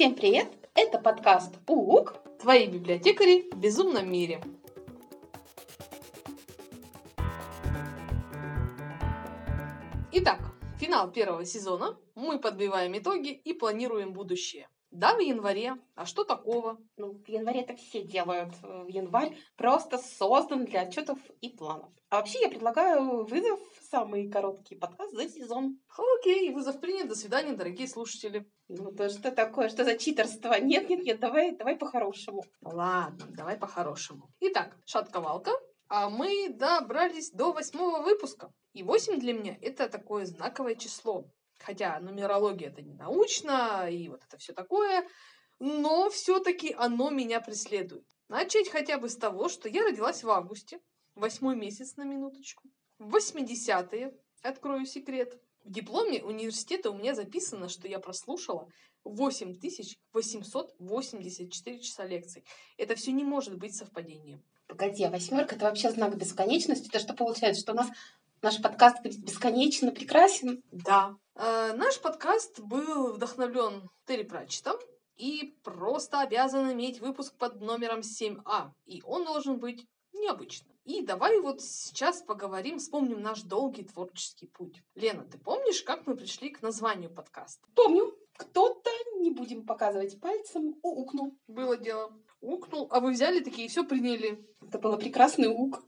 Всем привет! Это подкаст УУК. Твои библиотекари в безумном мире. Итак, финал первого сезона. Мы подбиваем итоги и планируем будущее. Да, в январе. А что такого? Ну, в январе это все делают. Э, Январь просто создан для отчетов и планов. А вообще я предлагаю вызов самый короткий подкаст за сезон. Окей, вызов принят. До свидания, дорогие слушатели. Ну, то что такое? Что за читерство? Нет, нет, нет, давай, давай по-хорошему. Ладно, давай по-хорошему. Итак, шатковалка. А мы добрались до восьмого выпуска. И восемь для меня это такое знаковое число. Хотя нумерология это не научно, и вот это все такое, но все-таки оно меня преследует. Начать хотя бы с того, что я родилась в августе, восьмой месяц на минуточку, в 80-е, открою секрет. В дипломе университета у меня записано, что я прослушала 8884 часа лекций. Это все не может быть совпадением. Погоди, а восьмерка это вообще знак бесконечности? Это что получается, что у нас наш подкаст будет бесконечно прекрасен? Да. Э, наш подкаст был вдохновлен Терри Пратчетом и просто обязан иметь выпуск под номером 7А. И он должен быть необычным. И давай вот сейчас поговорим, вспомним наш долгий творческий путь. Лена, ты помнишь, как мы пришли к названию подкаста? Помню. Кто-то, не будем показывать пальцем, укнул. Было дело. Укнул, а вы взяли такие и все приняли. Это было прекрасный ук.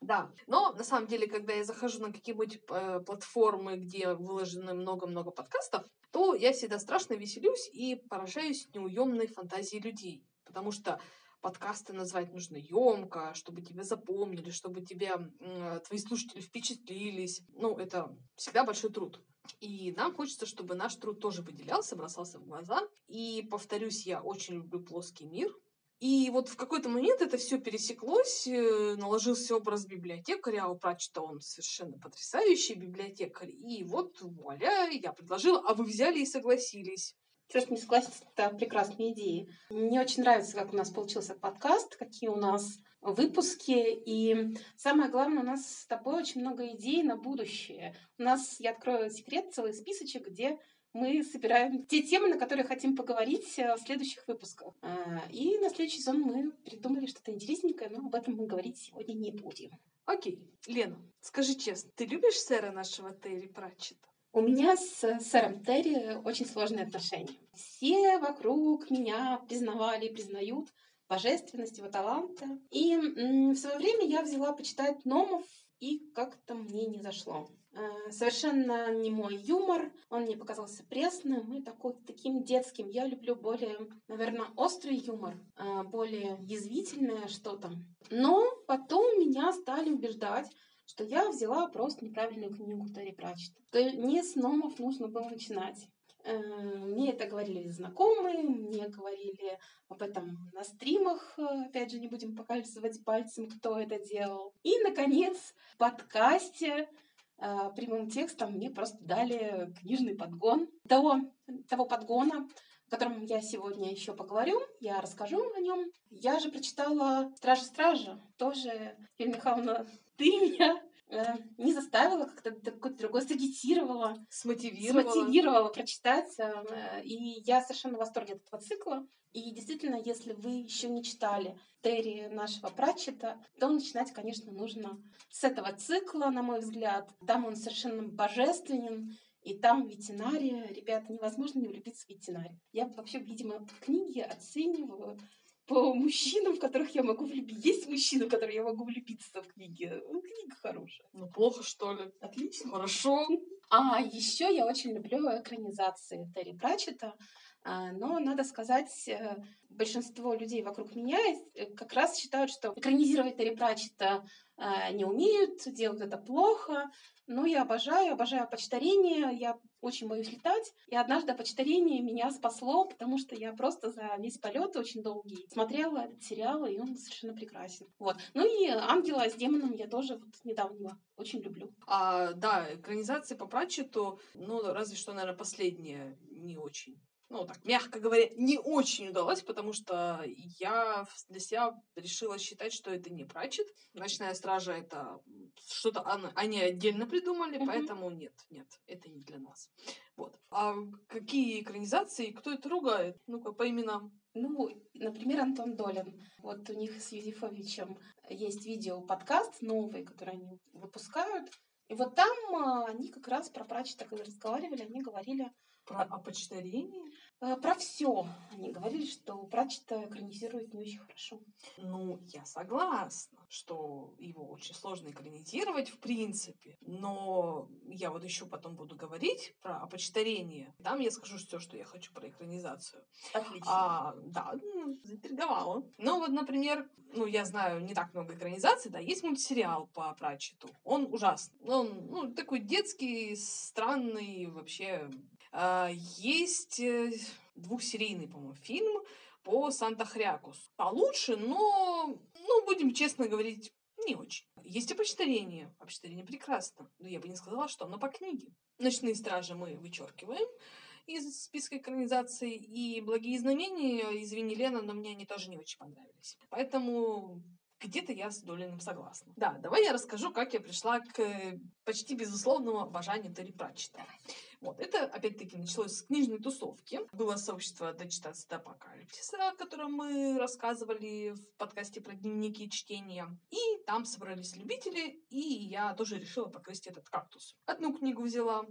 Да, но на самом деле, когда я захожу на какие-нибудь э, платформы, где выложено много-много подкастов, то я всегда страшно веселюсь и поражаюсь неуемной фантазии людей. Потому что подкасты назвать нужно емко, чтобы тебя запомнили, чтобы тебя, э, твои слушатели впечатлились. Ну, это всегда большой труд. И нам хочется, чтобы наш труд тоже выделялся, бросался в глаза. И, повторюсь, я очень люблю плоский мир, и вот в какой-то момент это все пересеклось, э, наложился образ библиотекаря, а у Пратчета он совершенно потрясающий библиотекарь. И вот вуаля, я предложила, а вы взяли и согласились. Что ж не согласиться, это прекрасные идеи. Мне очень нравится, как у нас получился подкаст, какие у нас выпуски. И самое главное, у нас с тобой очень много идей на будущее. У нас, я открою секрет, целый списочек, где мы собираем те темы, на которые хотим поговорить э, в следующих выпусках. А, и на следующий сезон мы придумали что-то интересненькое, но об этом мы говорить сегодня не будем. Окей. Лена, скажи честно, ты любишь сэра нашего Терри Пратчета? У меня с сэром Терри очень сложные отношения. Все вокруг меня признавали и признают божественность его таланта. И в свое время я взяла почитать Номов, и как-то мне не зашло. Э, совершенно не мой юмор, он мне показался пресным и такой, таким детским. Я люблю более, наверное, острый юмор, э, более язвительное что-то. Но потом меня стали убеждать, что я взяла просто неправильную книгу Терри Пратчета. То не с номов нужно было начинать. Э, мне это говорили знакомые, мне говорили об этом на стримах. Опять же, не будем показывать пальцем, кто это делал. И, наконец, в подкасте прямым текстом мне просто дали книжный подгон. Того, того подгона, о котором я сегодня еще поговорю, я расскажу о нем. Я же прочитала «Стражи стража». Тоже, Юлия Михайловна, ты меня э, не заставила, как-то какой-то другой сагитировала. Смотивировала. Смотивировала прочитать. Э, и я совершенно в восторге от этого цикла. И действительно, если вы еще не читали Терри нашего Пратчета, то начинать, конечно, нужно с этого цикла, на мой взгляд. Там он совершенно божественен, и там ветеринария. Ребята, невозможно не влюбиться в ветеринарию. Я вообще, видимо, книги оцениваю по мужчинам, в которых я могу влюбиться. Есть мужчины, в которых я могу влюбиться в книге. Ну, книга хорошая. Ну, плохо, что ли? Отлично. Хорошо. А еще я очень люблю экранизации Терри Пратчета. А, но надо сказать, э, большинство людей вокруг меня э, как раз считают, что экранизировать Терри Пратчета а, не умеют, делают это плохо. Но я обожаю, обожаю почтарение, я очень боюсь летать. И однажды почтарение меня спасло, потому что я просто за весь полет очень долгий смотрела этот сериал, и он совершенно прекрасен. Вот. Ну и «Ангела с демоном» я тоже вот недавно очень люблю. А, да, экранизации по Пратчету, ну, разве что, наверное, последняя не очень ну, так, мягко говоря, не очень удалась, потому что я для себя решила считать, что это не Пратчет. «Ночная стража» — это что-то они отдельно придумали, mm-hmm. поэтому нет, нет, это не для нас. Вот. А какие экранизации, кто это ругает? Ну-ка, по именам. Ну, например, Антон Долин. Вот у них с Юзефовичем есть видео-подкаст новый, который они выпускают. И вот там а, они как раз про когда разговаривали, они говорили про опочтарение? Э, про все. Они говорили, что Пратчета экранизирует не очень хорошо. Ну, я согласна, что его очень сложно экранизировать в принципе. Но я вот еще потом буду говорить про опочтарение. Там я скажу все, что я хочу про экранизацию. Отлично. А, да, ну, заинтриговала. Ну, вот, например, ну, я знаю не так много экранизаций, да, есть мультсериал по Пратчету. Он ужасный. Он, ну, такой детский, странный, вообще есть э, двухсерийный, по-моему, фильм по Санта-Хрякус. Получше, но, ну, будем честно говорить, не очень. Есть опочтарение. Опочтарение прекрасно. Но я бы не сказала, что оно по книге. «Ночные стражи» мы вычеркиваем из списка экранизаций. И «Благие знамения», извини, Лена, но мне они тоже не очень понравились. Поэтому где-то я с Долиным согласна. Да, давай я расскажу, как я пришла к э, почти безусловному обожанию Терри Пратчета. Вот, это, опять-таки, началось с книжной тусовки. Было сообщество «Дочитаться до апокалипсиса», о котором мы рассказывали в подкасте про дневники чтения. И там собрались любители, и я тоже решила покрыть этот кактус. Одну книгу взяла,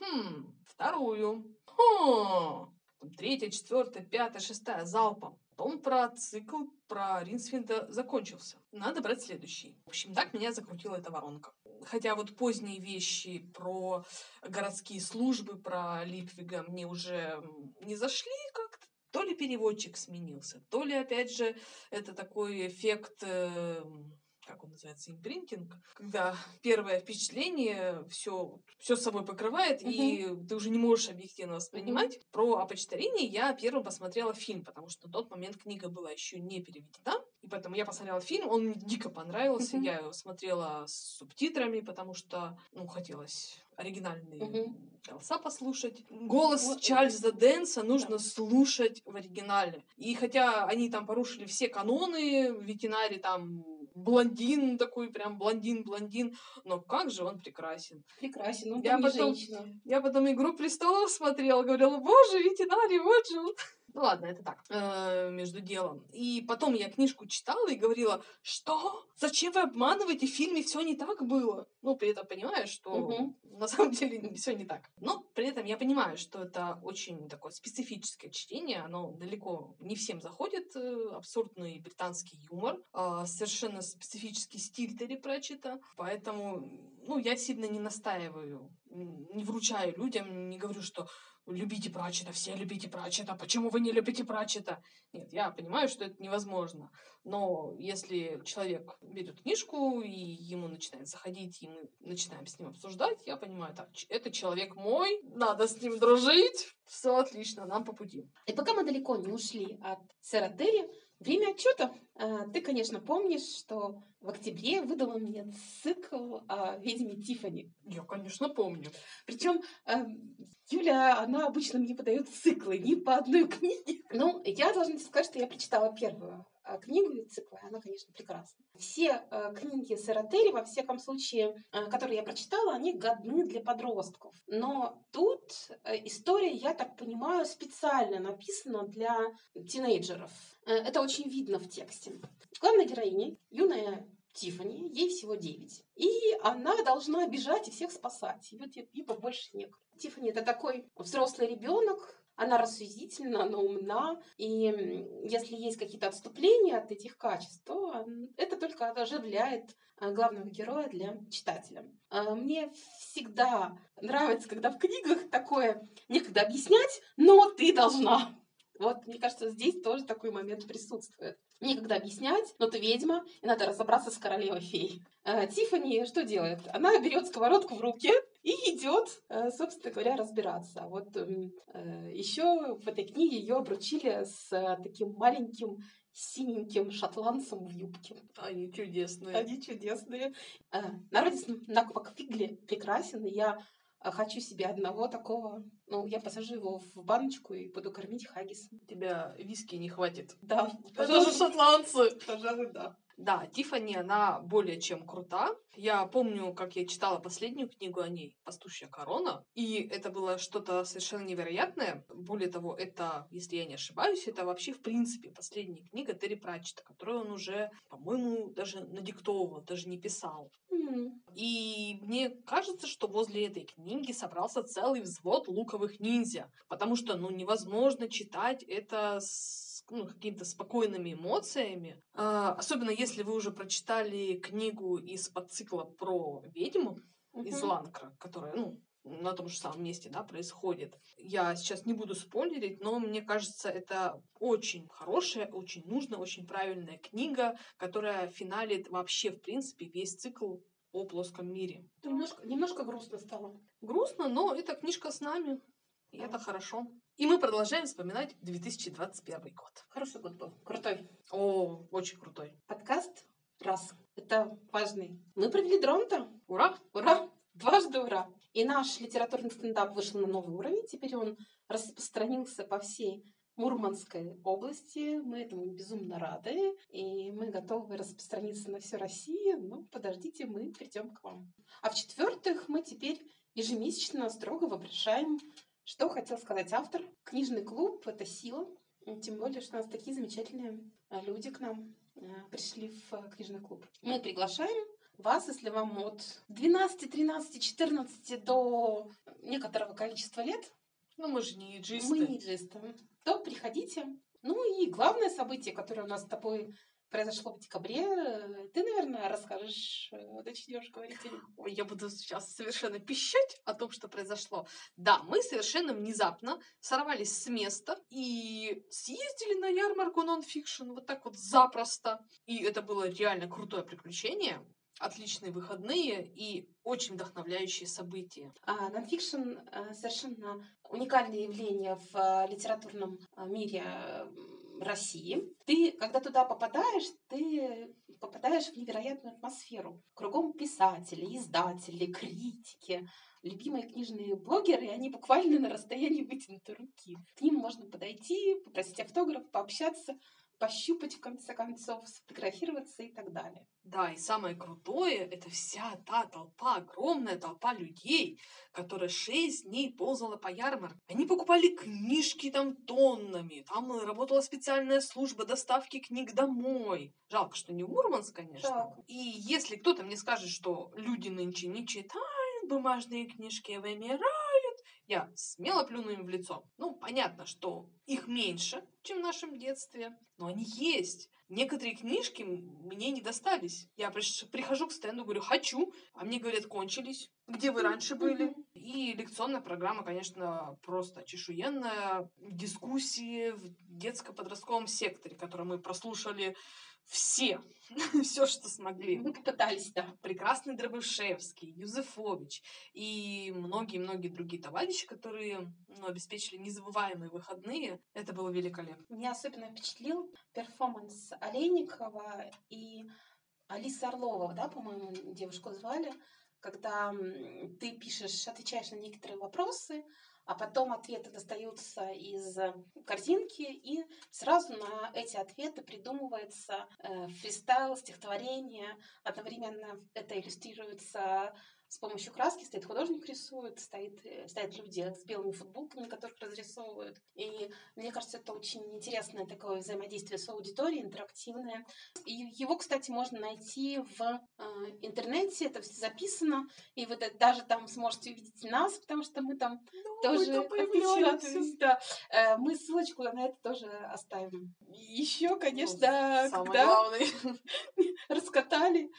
хм, вторую, хм, третья, четвертая, пятая, шестая, залпом. Потом про цикл про Ринсвинда закончился. Надо брать следующий. В общем, так меня закрутила эта воронка. Хотя вот поздние вещи про городские службы, про Липвига мне уже не зашли как-то. То ли переводчик сменился, то ли, опять же, это такой эффект э, как он называется, импринтинг, когда первое впечатление все, все с собой покрывает, uh-huh. и ты уже не можешь объективно воспринимать. Uh-huh. Про опочтарение я первым посмотрела фильм, потому что на тот момент книга была еще не переведена. И поэтому я посмотрела фильм, он мне дико понравился. Uh-huh. Я его смотрела с субтитрами, потому что, ну, хотелось оригинальные uh-huh. голоса послушать. Голос вот. Чарльза Дэнса нужно да. слушать в оригинале. И хотя они там порушили все каноны, в ветеринаре там блондин такой, прям блондин-блондин, но как же он прекрасен. Прекрасен, он я потом, женщина. Я потом «Игру престолов» смотрела, говорила, боже, ветеринарий, вот же он. Ну ладно, это так, э, между делом. И потом я книжку читала и говорила, что? Зачем вы обманываете? В фильме все не так было. Ну, при этом понимаю, что угу. на самом деле все не так. Но при этом я понимаю, что это очень такое специфическое чтение. Оно далеко не всем заходит. Э, абсурдный британский юмор. Э, совершенно специфический стиль Терри Пратчета. Поэтому, ну, я сильно не настаиваю, не вручаю людям, не говорю, что любите Пратчета, все любите Пратчета, почему вы не любите Пратчета? Нет, я понимаю, что это невозможно. Но если человек берет книжку, и ему начинает заходить, и мы начинаем с ним обсуждать, я понимаю, так, это человек мой, надо с ним дружить, все отлично, нам по пути. И пока мы далеко не ушли от сэра Терри, Время отчета. А, ты, конечно, помнишь, что в октябре выдала мне цикл о ведьме Тифани. Я, конечно, помню. Причем эм, Юля, она обычно мне подает циклы, не по одной книге. Ну, я должна сказать, что я прочитала первую а, книгу из цикла, она, конечно, прекрасна. Все э, книги Сэра Терри, во всяком случае, э, которые я прочитала, они годны для подростков. Но тут э, история, я так понимаю, специально написана для тинейджеров. Э, это очень видно в тексте. Главная героиня, юная Тифани, ей всего 9. И она должна бежать и всех спасать. Ее типа больше некуда. Тифани это такой взрослый ребенок, она рассудительна, она умна, и если есть какие-то отступления от этих качеств, то это только оживляет а, главного героя для читателя. А, мне всегда нравится, когда в книгах такое некогда объяснять, но ты должна. Вот, мне кажется, здесь тоже такой момент присутствует. Некогда объяснять, но ты ведьма, и надо разобраться с королевой фей. А, Тифани что делает? Она берет сковородку в руки и идет, э, собственно говоря, разбираться. Вот эм, э, еще в этой книге ее обручили с э, таким маленьким синеньким шотландцем в юбке. Они чудесные. Они чудесные. Народец Наквак Фигли прекрасен. Я а, хочу себе одного такого. Ну, я посажу его в баночку и буду кормить хаггисом. Тебя виски не хватит. Да, Это же шотландцы. пожалуй, да. Да, Тифани, она более чем крута. Я помню, как я читала последнюю книгу о ней, «Пастушья корона», и это было что-то совершенно невероятное. Более того, это, если я не ошибаюсь, это вообще, в принципе, последняя книга Терри Пратчета, которую он уже, по-моему, даже надиктовывал, даже не писал. М, И мне кажется, что возле этой книги собрался целый взвод луковых ниндзя, потому что, ну, невозможно читать это с ну, какими-то спокойными эмоциями. А, особенно если вы уже прочитали книгу из подцикла про ведьму из мгм. Ланкра, которая, ну, на том же самом месте, да, происходит. Я сейчас не буду спойлерить, но мне кажется, это очень хорошая, очень нужная, очень правильная книга, которая финалит вообще, в принципе, весь цикл о плоском мире. Немножко, немножко грустно стало. Грустно, но эта книжка с нами, и Да. это хорошо. И мы продолжаем вспоминать 2021 год. Хороший год был, крутой. О, очень крутой. Подкаст раз. Это важный. Мы провели дронта. Ура! Ура! Дважды ура! И наш литературный стендап вышел на новый уровень. Теперь он распространился по всей Мурманской области. Мы этому безумно рады. И мы готовы распространиться на всю Россию. Ну, подождите, мы придем к вам. А в-четвертых, мы теперь ежемесячно строго вопрошаем, что хотел сказать автор. Книжный клуб — это сила. Тем более, что у нас такие замечательные э, люди к нам э, пришли в э, книжный клуб. Мы приглашаем вас, если вам от 12, 13, 14 до некоторого количества лет, Ну, мы же не иджисты. мы не джисты, то приходите. Ну и главное событие, которое у нас с тобой произошло в декабре, э, ты, наверное, расскажешь, э, начнешь говорить. Ой, я буду сейчас совершенно пищать о том, что произошло. Да, мы совершенно внезапно сорвались с места и съездили на ярмарку нонфикшн вот так вот запросто. И это было реально крутое приключение, отличные выходные и очень вдохновляющие события. А, Нонфикшн э, совершенно уникальное явление в литературном мире России. Ты, когда туда попадаешь, ты попадаешь в невероятную атмосферу. Кругом писатели, издатели, критики, любимые книжные блогеры, и они буквально на расстоянии вытянутой руки. К ним можно подойти, попросить автограф, пообщаться, пощупать в конце концов, сфотографироваться и так далее. Да, и самое крутое, это вся та толпа, огромная толпа людей, которая шесть дней ползала по ярмарке. Они покупали книжки там тоннами, там работала специальная служба доставки книг домой. Жалко, что не Мурманск, конечно. Жалко. И если кто-то мне скажет, что люди нынче не читают, бумажные книжки вымирают, я смело плюну им в лицо. Ну, понятно, что их меньше, чем в нашем детстве, но они есть. Некоторые книжки мне не достались. Я прихожу к стенду, говорю, хочу, а мне говорят, кончились. Где вы раньше были? И лекционная программа, конечно, просто чешуенная. Дискуссии в детско-подростковом секторе, который мы прослушали все, все, что смогли Мы попытались, да. прекрасный Дробышевский, Юзефович и многие-многие другие товарищи, которые ну, обеспечили незабываемые выходные. Это было великолепно. Меня особенно впечатлил перформанс Олейникова и Алисы Орлова, да, по-моему, девушку звали, когда ты пишешь, отвечаешь на некоторые вопросы, а потом ответы достаются из э, корзинки, и сразу на эти ответы придумывается э, фристайл, стихотворение. Одновременно это иллюстрируется с помощью краски, стоит художник рисует, стоит, э, стоят люди с белыми футболками, которых разрисовывают. И мне кажется, это очень интересное такое взаимодействие с аудиторией, интерактивное. И его, кстати, можно найти в э, интернете, это все записано, и вы да- даже там сможете увидеть нас, потому что мы там тоже отпечатались. Да. Э, Мы ссылочку на это тоже оставим. Еще, конечно, Самое когда раскатали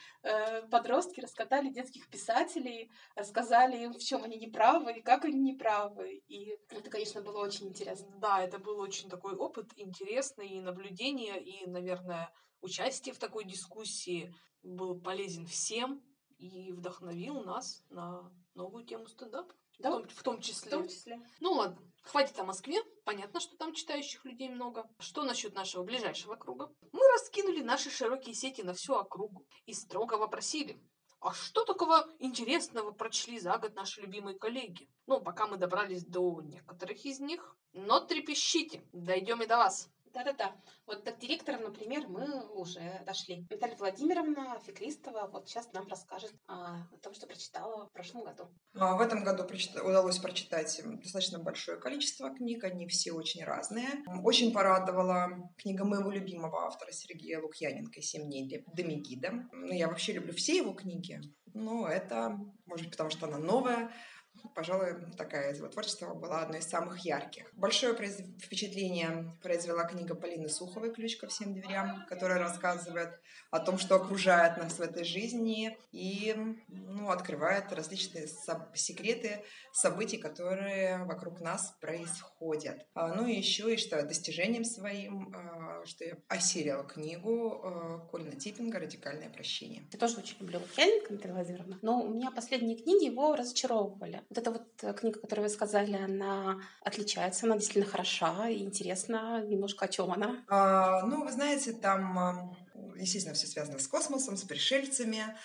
подростки, раскатали детских писателей, рассказали им, в чем они неправы и как они неправы. И это, конечно, было очень интересно. Да, это был очень такой опыт интересный, и наблюдение, и, наверное, участие в такой дискуссии был полезен всем и вдохновил нас на новую тему стендапа. Да, В, том, в том в числе. том числе. Ну ладно, хватит о Москве. Понятно, что там читающих людей много. Что насчет нашего ближайшего круга? Мы раскинули наши широкие сети на всю округу и строго вопросили, а что такого интересного прочли за год наши любимые коллеги? Ну, пока мы добрались до некоторых из них, но трепещите, дойдем и до вас. Да-да-да. Вот до директора, например, мы уже дошли. Наталья Владимировна Феклистова вот сейчас нам расскажет о, том, что прочитала в прошлом году. А, в этом году удалось прочитать достаточно большое количество книг, они все очень разные. Очень порадовала книга моего любимого автора Сергея Лукьяненко «Семь дней до Мегида». Ну, я вообще люблю все его книги, но это, может быть, потому что она новая, пожалуй, такая его творчество была одно из самых ярких. Большое впечатление произвела книга Полины Суховой «Ключ ко всем дверям», которая рассказывает о том, что окружает нас в этой жизни и ну, открывает различные секреты событий, которые вокруг нас происходят. А, ну и еще и что достижением своим, а, что я осилила книгу а, Колина Типпинга «Радикальное прощение». Я тоже очень люблю Лукьяненко, Наталья Владимировна, но у меня последние книги его разочаровывали. Вот эта вот э, книга, которую вы сказали, она отличается, она действительно хороша и интересна. Немножко о чем она? А, ну, вы знаете, там, естественно, все связано с космосом, с пришельцами.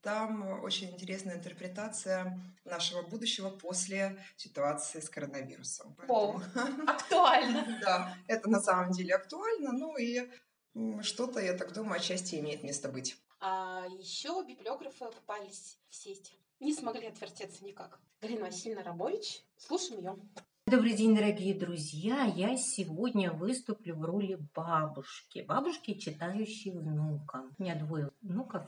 Там очень интересная интерпретация нашего будущего после ситуации с коронавирусом. О, актуально. Да, это на самом деле актуально. Ну и что-то, я так думаю, отчасти имеет место быть. А еще библиографы попались в сесть не смогли отвертеться никак. Галина Васильевна Рабович, слушаем ее. Добрый день, дорогие друзья! Я сегодня выступлю в роли бабушки. Бабушки, читающей внукам. У меня двое внуков,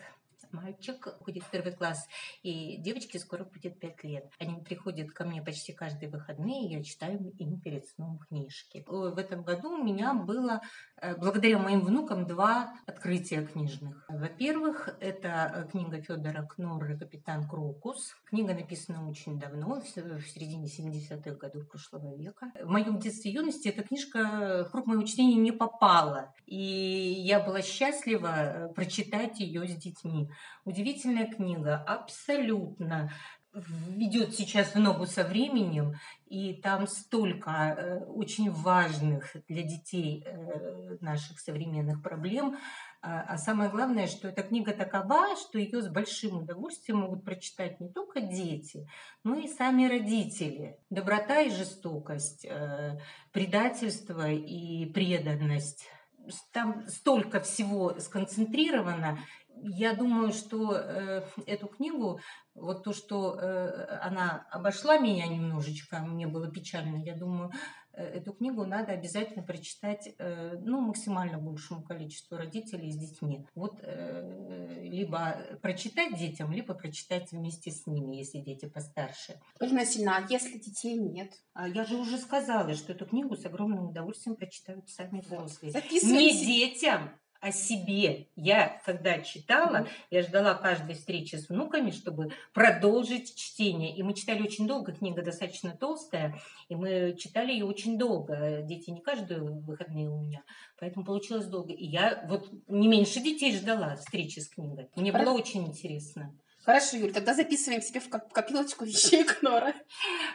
мальчик ходит в первый класс, и девочке скоро будет пять лет. Они приходят ко мне почти каждые выходные, и я читаю им перед сном книжки. В этом году у меня было, э, благодаря моим внукам, два открытия книжных. Во-первых, это э, книга Федора Кнорра «Капитан Крокус». Книга написана очень давно, в середине 70-х годов прошлого века. В моем детстве и юности эта книжка в круг моего чтения не попала, и я была счастлива э, прочитать ее с детьми. Удивительная книга, абсолютно ведет сейчас в ногу со временем, и там столько э, очень важных для детей э, наших современных проблем. А, а самое главное, что эта книга такова, что ее с большим удовольствием могут прочитать не только дети, но и сами родители. Доброта и жестокость, э, предательство и преданность. Там столько всего сконцентрировано, я думаю, что э, эту книгу, вот то, что э, она обошла меня немножечко, мне было печально, я думаю, э, эту книгу надо обязательно прочитать э, ну, максимально большему количеству родителей с детьми. Вот э, либо прочитать детям, либо прочитать вместе с ними, если дети постарше. Ольга сильна, а если детей нет? А я же уже сказала, что эту книгу с огромным удовольствием прочитают сами взрослые. Не детям, о себе. Я, когда читала, я ждала каждой встречи с внуками, чтобы продолжить чтение. И мы читали очень долго, книга достаточно толстая, и мы читали ее очень долго. Дети не каждые выходные у меня, поэтому получилось долго. И я вот не меньше детей ждала встречи с книгой. Мне было очень интересно. Хорошо, Юль, тогда записываем себе в копилочку вещей Кнора.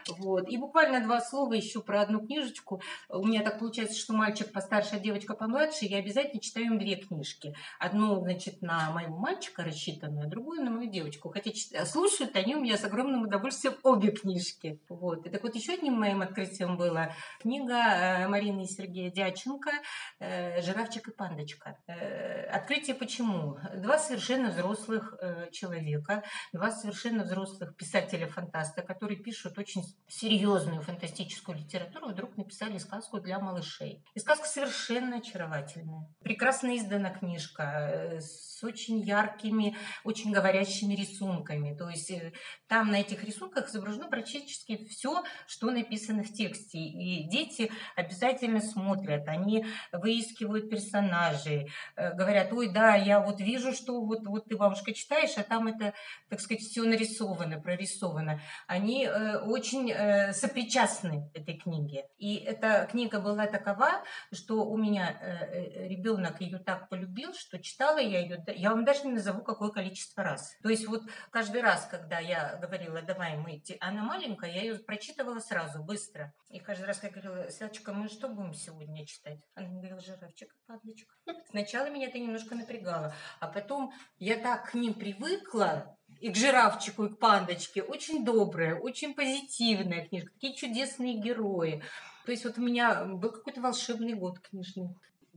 Вот. И буквально два слова еще про одну книжечку. У меня так получается, что мальчик постарше, а девочка помладше. Я обязательно читаю им две книжки. Одну, значит, на моего мальчика рассчитанную, а другую на мою девочку. Хотя слушают они у меня с огромным удовольствием обе книжки. Вот. И так вот еще одним моим открытием была книга э, Марины и Сергея Дяченко э, «Жирафчик и пандочка». Э, открытие почему? Два совершенно взрослых человека два совершенно взрослых писателя-фантаста, которые пишут очень серьезную фантастическую литературу, вдруг написали сказку для малышей. И сказка совершенно очаровательная. Прекрасно издана книжка э, с очень яркими, очень говорящими рисунками. То есть э, там на этих рисунках изображено практически все, что написано в тексте. И дети обязательно смотрят, они выискивают персонажей, э, говорят, ой, да, я вот вижу, что вот, вот ты, бабушка, читаешь, а там это так сказать, все нарисовано, прорисовано, они э, очень э, сопричастны этой книге. И эта книга была такова, что у меня э, э ребенок ее так полюбил, что читала я ее, я вам даже не назову какое количество раз. То есть вот каждый раз, когда я говорила, давай мы, она маленькая, я ее прочитывала сразу, быстро. И каждый раз я говорила, Светочка, мы что будем сегодня читать? Она говорила, жирафчик, падлочка. Сначала меня это немножко напрягало, а потом я так к ним привыкла, и к жирафчику, и к пандочке. Очень добрая, очень позитивная книжка. Такие чудесные герои. То есть вот у меня был какой-то волшебный год книжный.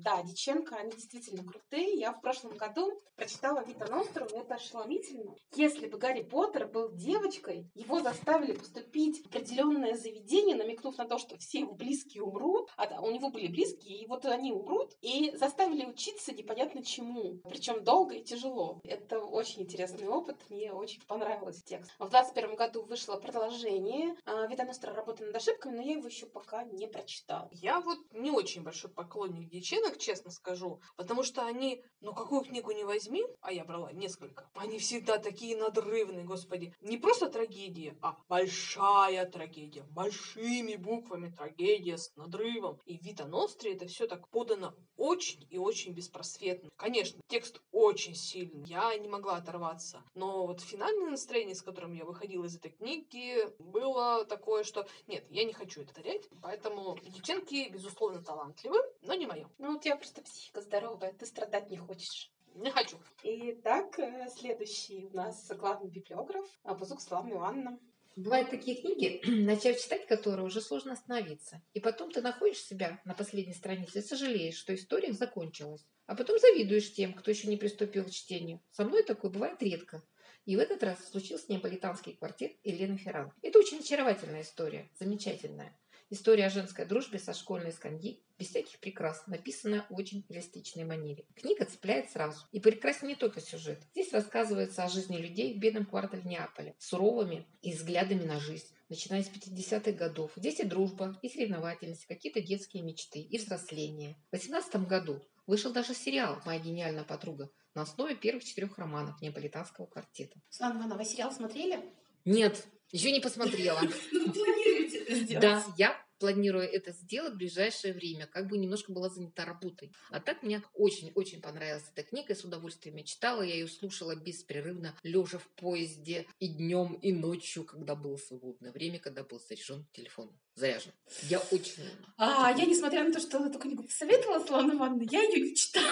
Да, Диченко, они действительно крутые. Я в прошлом году прочитала Вита Ностру, это ошеломительно. Если бы Гарри Поттер был девочкой, его заставили поступить в определенное заведение, намекнув на то, что все его близкие умрут, а у него были близкие, и вот они умрут, и заставили учиться непонятно чему, причем долго и тяжело. Это очень интересный опыт, мне очень понравился текст. В 2021 году вышло продолжение а, Вита Ностра работа над ошибками, но я его еще пока не прочитала. Я вот не очень большой поклонник Диченок, честно скажу, потому что они, ну какую книгу не возьми, а я брала несколько, они всегда такие надрывные, господи. Не просто трагедия, а большая трагедия, большими буквами трагедия с надрывом. И Вита Ностре это все так подано очень и очень беспросветно. Конечно, текст очень сильный, я не могла оторваться, но вот финальное настроение, с которым я выходила из этой книги, было такое, что нет, я не хочу это терять, поэтому девчонки, безусловно, талантливы, но не мое. Ну, тебя просто психика здоровая, ты страдать не хочешь. Не хочу. Итак, э, следующий у нас главный библиограф Бузук Славна Ивановна. Бывают такие книги, начав читать которые уже сложно остановиться. И потом ты находишь себя на последней странице и сожалеешь, что история закончилась. А потом завидуешь тем, кто еще не приступил к чтению. Со мной такое бывает редко. И в этот раз случился неаполитанский квартет Елены Ферран. Это очень очаровательная история, замечательная. История о женской дружбе со школьной скамьи, без всяких прикрас, написанная в очень реалистичной манере. Книга цепляет сразу. И прекрасен не только сюжет. Здесь рассказывается о жизни людей в бедном квартале Неаполя, суровыми и взглядами на жизнь начиная с 50-х годов. Здесь и дружба, и соревновательность, какие-то детские мечты, и взросление. В 18 году вышел даже сериал «Моя гениальная подруга» на основе первых четырех романов неаполитанского квартета. Светлана Ивановна, вы сериал смотрели? Нет, еще не посмотрела. Это сделать? Да, я планирую это сделать в ближайшее время, как бы немножко была занята работой. А так мне очень-очень понравилась эта книга, я с удовольствием ее читала, я ее слушала беспрерывно, лежа в поезде и днем, и ночью, когда было свободное время, когда был заряжен телефон. Заряжен. Я очень... А, я, несмотря на то, что эту книгу посоветовала Светлана Ивановна, я ее не читала.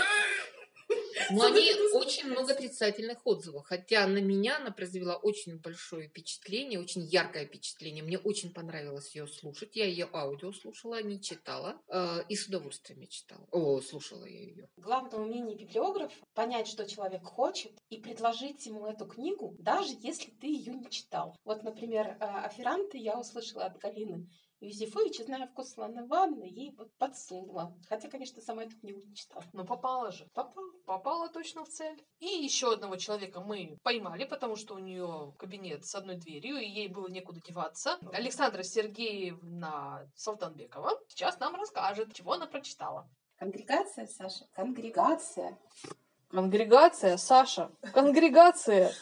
Но они очень много отрицательных отзывов, хотя на меня она произвела очень большое впечатление, очень яркое впечатление. Мне очень понравилось ее слушать. Я ее аудио слушала, не читала, э, и с удовольствием я читала. О, слушала я ее. Главное умение библиографа — понять, что человек хочет, и предложить ему эту книгу, даже если ты ее не читал. Вот, например, э, «Аферанты» я услышала от Галины Юзефович, зная вкус Ланы Ивановны, ей вот подсунула. Хотя, конечно, сама эту книгу не читала. Но попала же. Попала. Попала точно в цель. И еще одного человека мы поймали, потому что у нее кабинет с одной дверью, и ей было некуда деваться. Александра Сергеевна Салтанбекова сейчас нам расскажет, чего она прочитала. Конгрегация, Саша, конгрегация. Конгрегация, Саша, конгрегация.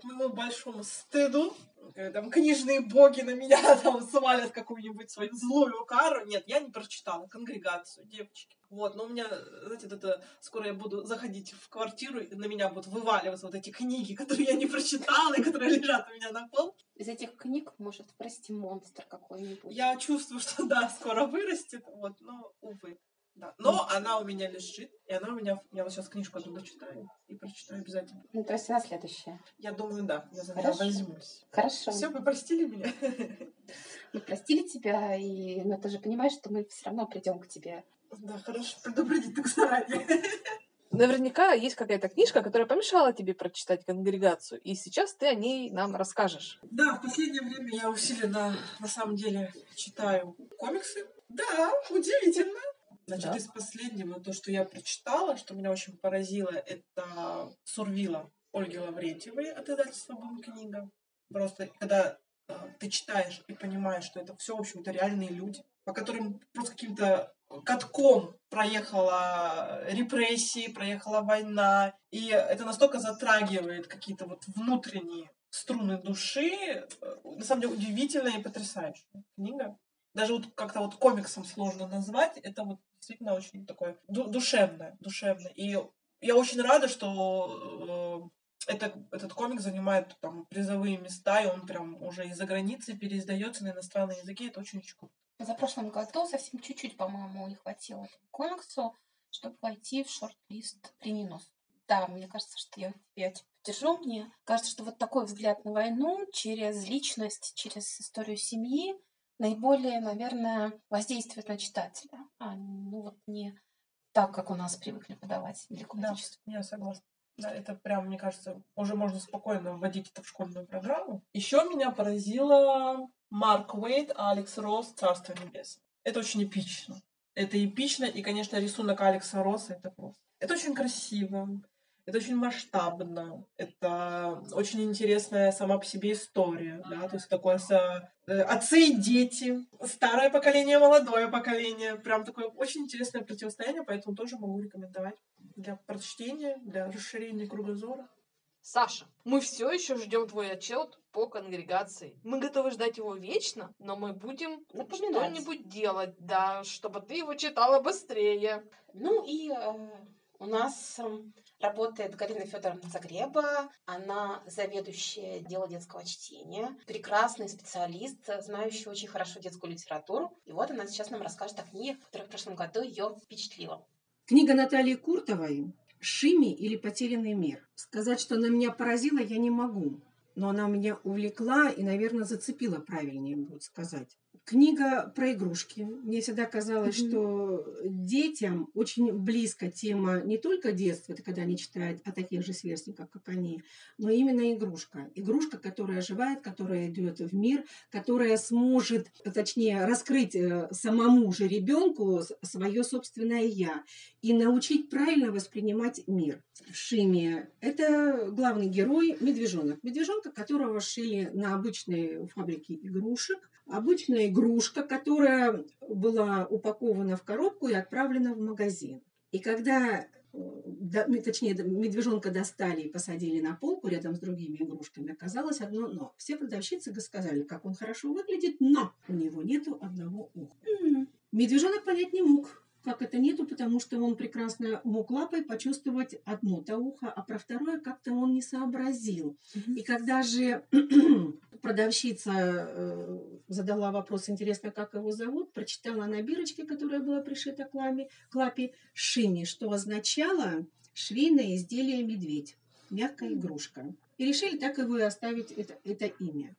к моему большому стыду, там книжные боги на меня там свалят какую-нибудь свою злую кару. Нет, я не прочитала конгрегацию, девочки. Вот, но у меня, знаете, это скоро я буду заходить в квартиру, и на меня будут вываливаться вот эти книги, которые я не прочитала, и которые лежат у меня на пол. Из этих книг может вырасти монстр какой-нибудь. Я чувствую, что да, скоро вырастет, вот, но, увы. Да. Но она у меня лежит, и она у меня... Я вот сейчас книжку оттуда читаю и прочитаю обязательно. Ну, то есть она следующая. Я думаю, да, я за нее Хорошо. возьмусь. Хорошо. Все, вы простили меня? Мы простили тебя, и но ты же понимаешь, что мы все равно придем к тебе. Да, хорошо, предупредить так заранее. Наверняка есть какая-то книжка, которая помешала тебе прочитать конгрегацию, и сейчас ты о ней нам расскажешь. Да, в последнее время я усиленно, на самом деле, читаю комиксы. Да, удивительно. Значит, Да. из последнего, то, что я прочитала, что меня очень поразило, это «Сурвила» Ольги Лаврентьевой от издательства «Бум книга». Просто когда э, ты читаешь и понимаешь, что это все, в общем-то, реальные люди, по которым просто каким-то катком проехала репрессии, проехала война, и это настолько затрагивает какие-то вот внутренние струны души. Э, На самом деле удивительная и потрясающая книга. Даже вот как-то вот комиксом сложно назвать. Это вот действительно очень такое ду- душевное, душевное. И я очень рада, что э, это, этот комик занимает там призовые места, и он прям уже из-за границы переиздается на иностранные языки. Это очень-очень круто. За прошлом году совсем чуть-чуть, по-моему, не хватило комиксу, чтобы войти в шорт-лист премии «Нос». да, мне кажется, что я, я тебя поддержу. Мне кажется, что вот такой взгляд на войну через личность, через историю семьи наиболее, наверное, воздействует на читателя. А, ну вот не так, как у нас привыкли подавать Великую Да, я согласна. Да, это прям, мне кажется, уже можно спокойно вводить это в школьную программу. Еще меня поразило Марк Уэйт, Алекс Росс, Царство небесное. Это очень эпично. Это эпично, и, конечно, рисунок Алекса Росса это просто. Это очень красиво, это очень масштабно, это очень интересная сама по себе история, да, то есть такое со... э, отцы и дети, старое поколение, молодое поколение, прям такое очень интересное противостояние, поэтому тоже могу рекомендовать для прочтения, для расширения кругозора. Саша, мы все еще ждем твой отчет по конгрегации. Мы готовы ждать его вечно, но мы будем Напоминать. что-нибудь делать, да, чтобы ты его читала быстрее. Ну и э, у нас эм, работает Галина Федоровна Загреба. Она заведующая дела детского чтения, прекрасный специалист, знающий очень хорошо детскую литературу. И вот она сейчас нам расскажет о книге, которая в прошлом году ее впечатлила. Книга Натальи Куртовой «Шими или потерянный мир». Сказать, что она меня поразила, я не могу. Но она меня увлекла и, наверное, зацепила, правильнее будет сказать. Книга про игрушки. Мне всегда казалось, что детям очень близко тема не только детства, это когда они читают о таких же сверстниках, как они, но именно игрушка. Игрушка, которая оживает, которая идет в мир, которая сможет, точнее, раскрыть э, самому же ребенку свое собственное я и научить правильно воспринимать мир. Шими – это главный герой медвежонок. Медвежонка, которого шили на обычной фабрике игрушек. Обычная игрушка, которая была упакована в коробку и отправлена в магазин. И когда э, точнее, медвежонка достали и посадили на полку рядом с другими игрушками, оказалось одно но. Все продавщицы сказали, как он хорошо выглядит, но у него нету одного уха. Медвежонок понять не мог, как это нету, потому что он прекрасно мог лапой почувствовать одно-то ухо, а про второе как-то он не сообразил. Мгм. И когда же продавщица э, задала вопрос, интересно, как его зовут, прочитала на бирочке, которая была пришита к ламе, к лапе, шини, что означало швейное изделие медведь, мягкая игрушка. И решили так его и оставить это, это имя.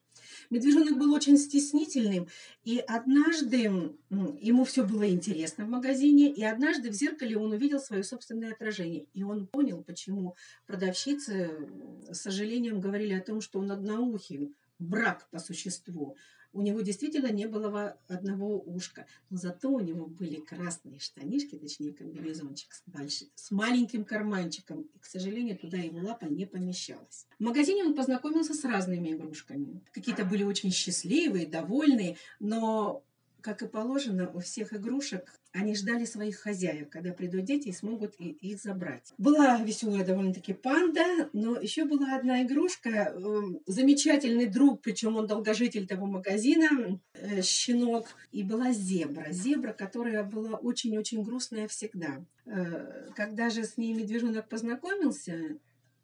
Медвежонок был очень стеснительным, и однажды ему все было интересно в магазине, и однажды в зеркале он увидел свое собственное отражение, и он понял, почему продавщицы с сожалением говорили о том, что он одноухий, брак по существу. У него действительно не было одного ушка, но зато у него были красные штанишки, точнее комбинезончик с, большим, с маленьким карманчиком. И, к сожалению, туда его лапа не помещалась. В магазине он познакомился с разными игрушками. Какие-то были очень счастливые, довольные, но, как и положено, у всех игрушек они ждали своих хозяев, когда придут дети и смогут их забрать. Была веселая довольно-таки панда, но еще была одна игрушка, эм, замечательный друг, причем он долгожитель того магазина, э, щенок, и была зебра. Зебра, которая была очень-очень грустная всегда. Э, Когда же с ней медвежонок познакомился,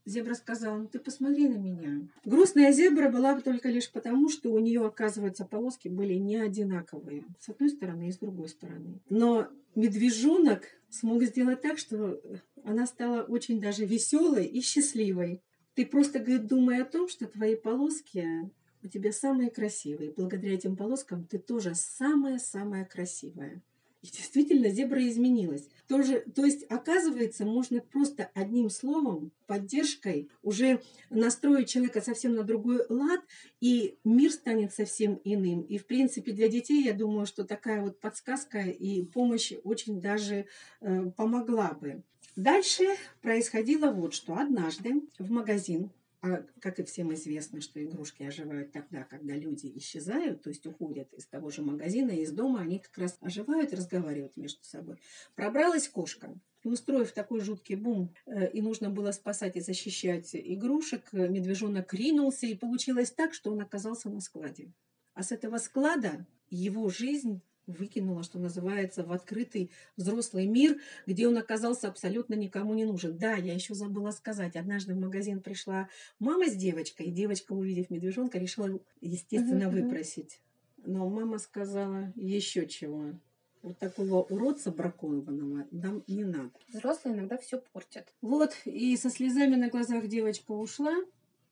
Зебра сказала, ну ты посмотри на меня. Грустная зебра была только лишь потому, что у нее, оказывается, полоски были не одинаковые. С одной стороны и с другой стороны. Но медвежонок смог сделать так, что она стала очень даже веселой и счастливой. Ты просто, говорит, думай о том, что твои полоски у тебя самые красивые. Благодаря этим полоскам ты тоже самая-самая красивая. И действительно, зебра изменилась. Тоже, то есть, оказывается, можно просто одним словом, поддержкой, уже настроить человека совсем на другой лад, и мир станет совсем иным. И, в принципе, для детей, я думаю, что такая вот подсказка и помощь очень даже э, помогла бы. Дальше происходило вот что. Однажды в магазин а как и всем известно, что игрушки оживают тогда, когда люди исчезают, то есть уходят из того же магазина, из дома, они как раз оживают и разговаривают между собой. Пробралась кошка. И устроив такой жуткий бум, э, и нужно было спасать и защищать игрушек, э, медвежонок ринулся, и получилось так, что он оказался на складе. А с этого склада его жизнь выкинула, что называется, в открытый взрослый мир, где он оказался абсолютно никому не нужен. Да, я еще забыла сказать. Однажды в магазин пришла мама с девочкой, и девочка, увидев медвежонка, решила, естественно, выпросить. Но мама сказала еще чего. Вот такого уродца бракованного нам не надо. Взрослые иногда все портят. Вот, и со слезами на глазах девочка ушла,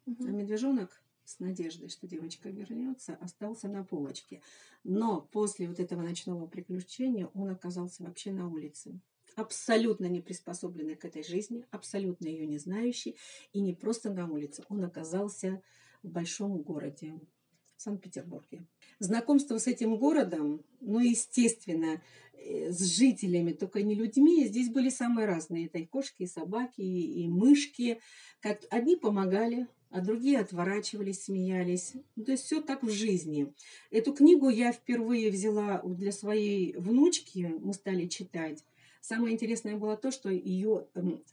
а Мгм. медвежонок с надеждой, что девочка вернется, остался на полочке. Но после вот этого ночного приключения он оказался вообще на улице. Абсолютно не приспособленный к этой жизни, абсолютно ее не знающий. И не просто на улице, он оказался в большом городе, в Санкт-Петербурге. Знакомство с этим городом, ну, естественно, э, с жителями, только не людьми, здесь были самые разные. Это и кошки, и собаки, и, мышки. Как- Одни помогали, а другие отворачивались, смеялись. Ну, то есть все так в жизни. Эту книгу я впервые взяла для своей внучки, мы стали читать. Самое интересное было то, что ее, эм,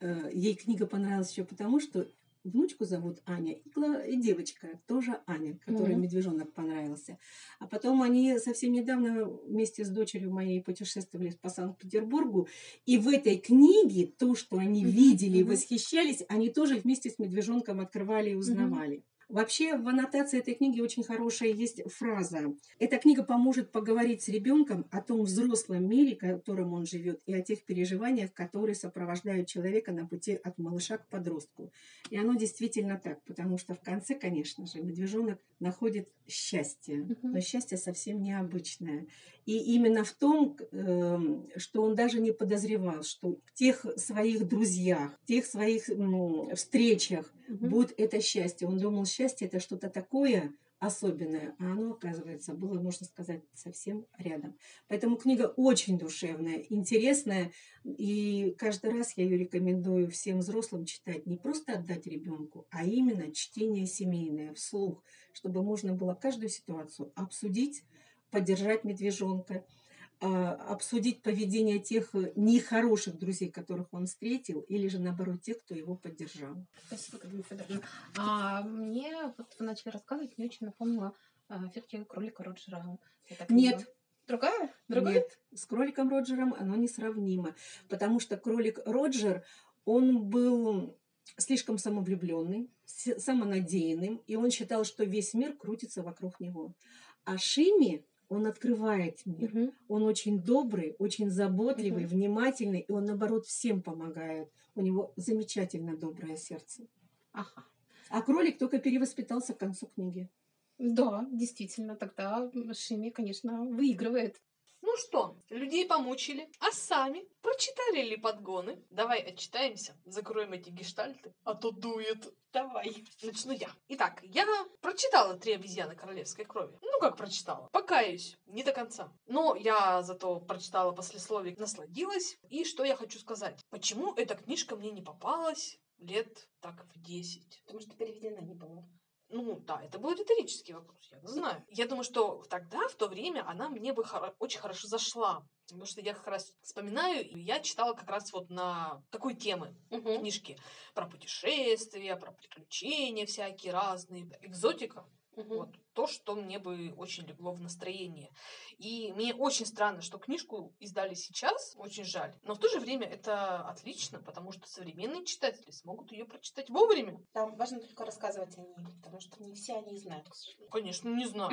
э, ей книга понравилась еще потому, что внучку зовут Аня, и, девочка тоже Аня, которой Мгм. медвежонок понравился. А потом они совсем недавно вместе с дочерью моей путешествовали по Санкт-Петербургу, и в этой книге то, что они Мгм, видели и восхищались, они тоже вместе с медвежонком открывали и узнавали. Вообще в аннотации этой книги очень хорошая есть фраза. Эта книга поможет поговорить с ребенком о том взрослом мире, в котором он живет, и о тех переживаниях, которые сопровождают человека на пути от малыша к подростку. И оно действительно так, потому что в конце, конечно же, медвежонок находит счастье, но счастье совсем необычное. И именно в том, эм, что он даже не подозревал, что в тех своих друзьях, в тех своих м, встречах Мгм. будет это счастье. Он думал, счастье это что-то такое особенное, а оно, оказывается, было, можно сказать, совсем рядом. Поэтому книга очень душевная, интересная, и каждый раз я ее рекомендую всем взрослым читать. Не просто отдать ребенку, а именно чтение семейное, вслух, чтобы можно было каждую ситуацию обсудить, поддержать медвежонка, а, обсудить поведение тех э, нехороших друзей, которых он встретил, или же наоборот тех, кто его поддержал. Спасибо, Галина Федоровна. А мне, вот вы начали рассказывать, мне очень напомнила все-таки кролика Роджера. Нет, Другая? Другая? Нет, с кроликом Роджером оно несравнимо, потому что кролик Роджер, он был слишком самовлюбленный, самонадеянным, и он считал, что весь мир крутится вокруг него. А Шими, он открывает мир. Мгм. Он очень добрый, очень заботливый, Мгм. внимательный, и он, наоборот, всем помогает. У него замечательно доброе сердце. Ага. А кролик только перевоспитался к концу книги. Да, действительно, тогда Шими, конечно, выигрывает. Ну что, людей помучили, а сами прочитали ли подгоны? Давай отчитаемся, закроем эти гештальты, а то дует. Давай. Начну я. Итак, я прочитала «Три обезьяны королевской крови». Ну, как прочитала? Покаюсь, не до конца. Но я зато прочитала послесловие, насладилась. И что я хочу сказать? Почему эта книжка мне не попалась лет так в 10? Потому что переведена не была. Ну, да, это был риторический вопрос, я знаю. Я думаю, что тогда, в то время, она мне бы хоро- очень хорошо зашла. Потому что я как раз вспоминаю, и я читала как раз вот на такой темы Мгм. книжки про путешествия, про приключения всякие разные, экзотика. Мгм. Вот то, что мне бы очень легло в настроение. И мне очень странно, что книжку издали сейчас, очень жаль. Но в то же время это отлично, потому что современные читатели смогут ее прочитать вовремя. Там важно только рассказывать о ней, потому что не все они знают, к сожалению. Конечно, не знаю.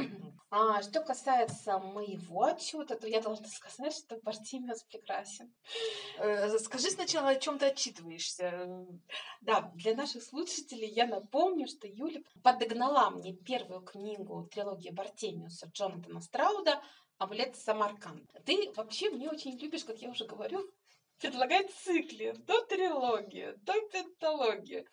А что касается моего отчета, то я должна сказать, что Бартимиус прекрасен. Э, Скажи сначала, о чем ты отчитываешься. Да, для наших слушателей я напомню, что Юля подогнала мне первую книгу трилогии Бартемиуса Джонатана Страуда «Амулет Самарканд». Ты вообще мне очень любишь, как я уже говорю, предлагать цикли, то трилогию, то пенталогию.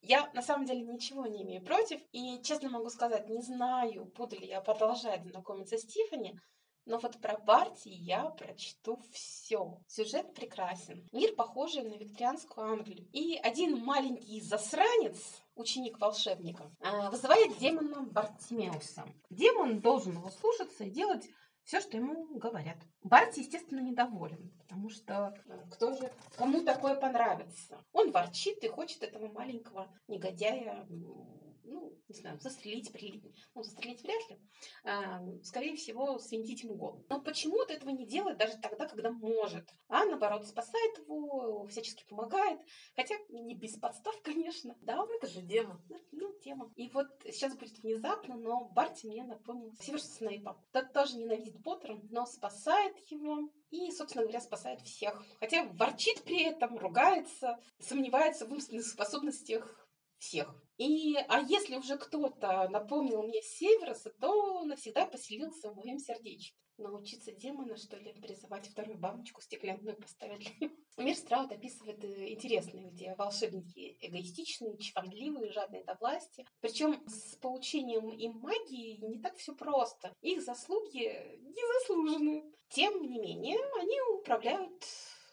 Я на самом деле ничего не имею против, и честно могу сказать, не знаю, буду ли я продолжать знакомиться с Тиффани, но вот про Барти я прочту все. Сюжет прекрасен. Мир похожий на викторианскую Англию. И один маленький засранец, ученик волшебника, а, вызывает демона Бартимеуса. Демон должен его слушаться и делать все, что ему говорят. Барти, естественно, недоволен, потому что э, кто же, кому такое понравится? Он ворчит и хочет этого маленького негодяя ну, не знаю, застрелить, прилить. Ну, застрелить вряд ли. А, скорее всего, свинтить ему голову. Но почему-то этого не делает даже тогда, когда может. А наоборот, спасает его, всячески помогает. Хотя не без подстав, конечно. Да, Это же демон. ну, тема. И вот сейчас будет внезапно, но Барти мне напомнил Северса Снейпа. Тот тоже ненавидит Поттера, но спасает его. И, собственно говоря, спасает всех. Хотя ворчит при этом, ругается, сомневается в умственных способностях всех. И, а если уже кто-то напомнил мне Североса, то навсегда поселился в моем сердечке. Научиться демона, что ли, призывать вторую бабочку стеклянную поставить. Мир Страут описывает э, интересный, где волшебники эгоистичные, чванливые, жадные до власти. Причем с получением им магии не так все просто. Их заслуги незаслужены. Тем не менее, они управляют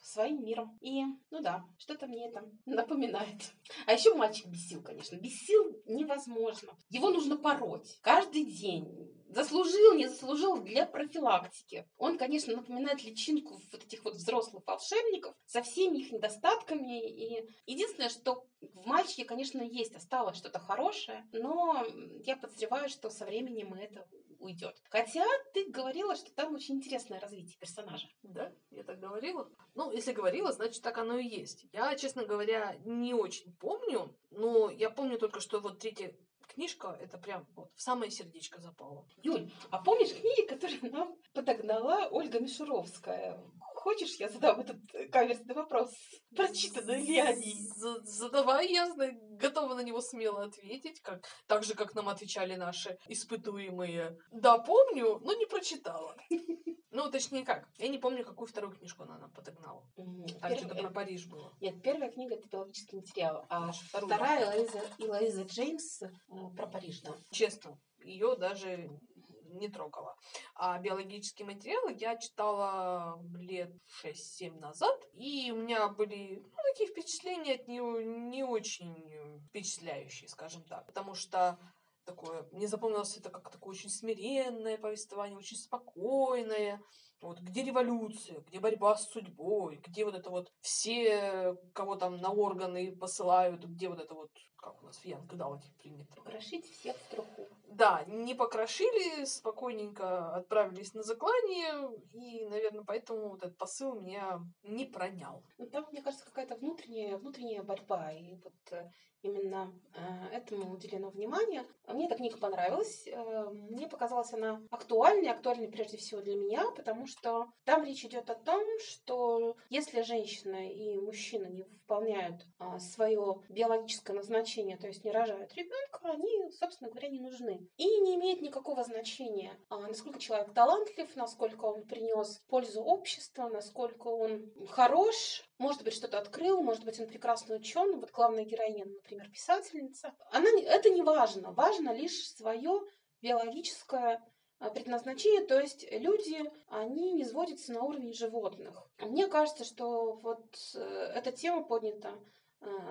своим миром. И, ну да, что-то мне это напоминает. А еще мальчик бесил, конечно. Бесил невозможно. Его нужно пороть каждый день. Заслужил, не заслужил для профилактики. Он, конечно, напоминает личинку вот этих вот взрослых волшебников со всеми их недостатками. И единственное, что в мальчике, конечно, есть, осталось что-то хорошее, но я подозреваю, что со временем это уйдет. Хотя ты говорила, что там очень интересное развитие персонажа. Да, я так говорила. Ну, если говорила, значит, так оно и есть. Я, честно говоря, не очень помню, но я помню только, что вот третья книжка, это прям вот в самое сердечко запала. Юль, а помнишь книги, которые нам подогнала Ольга Мишуровская? Хочешь, я задам этот э, каверзный вопрос? Прочитаны ли они? За- Задавай, я знаю, готова на него смело ответить, как, так же, как нам отвечали наши испытуемые. Да, помню, но не прочитала. Ну, точнее как, я не помню, какую вторую книжку она нам подогнала. М, Там что-то э, про Париж было. Нет, первая книга это биологический материал, а вторая Элоиза Джеймс э, про Париж, да. Честно, ее даже не трогала. А биологические материалы я читала лет 6-7 назад, и у меня были ну, такие впечатления от нее не очень впечатляющие, скажем так. Потому что такое, мне запомнилось это как такое очень смиренное повествование, очень спокойное. Вот, где революция, где борьба с судьбой, где вот это вот все, кого там на органы посылают, где вот это вот, как у нас в Янг-Далте принято. Покрошить всех в труху. Да, не покрошили, спокойненько отправились на заклание, и, наверное, поэтому вот этот посыл меня не пронял. Ну, там, мне кажется, какая-то внутренняя, внутренняя борьба, и вот э, именно э, этому уделено внимание. Мне эта книга понравилась, э, мне показалась она актуальной, актуальной прежде всего для меня, потому что там речь идет о том, что если женщина и мужчина не выполняют свое биологическое назначение, то есть не рожают ребенка, они, собственно говоря, не нужны. И не имеет никакого значения, а, насколько человек талантлив, насколько он принес пользу обществу, насколько он хорош, может быть, что-то открыл, может быть, он прекрасный ученый. Вот главная героиня, например, писательница. Она, это не важно. Важно лишь свое биологическое а, предназначение, то есть люди, они не сводятся на уровень животных. Мне кажется, что вот э, эта тема поднята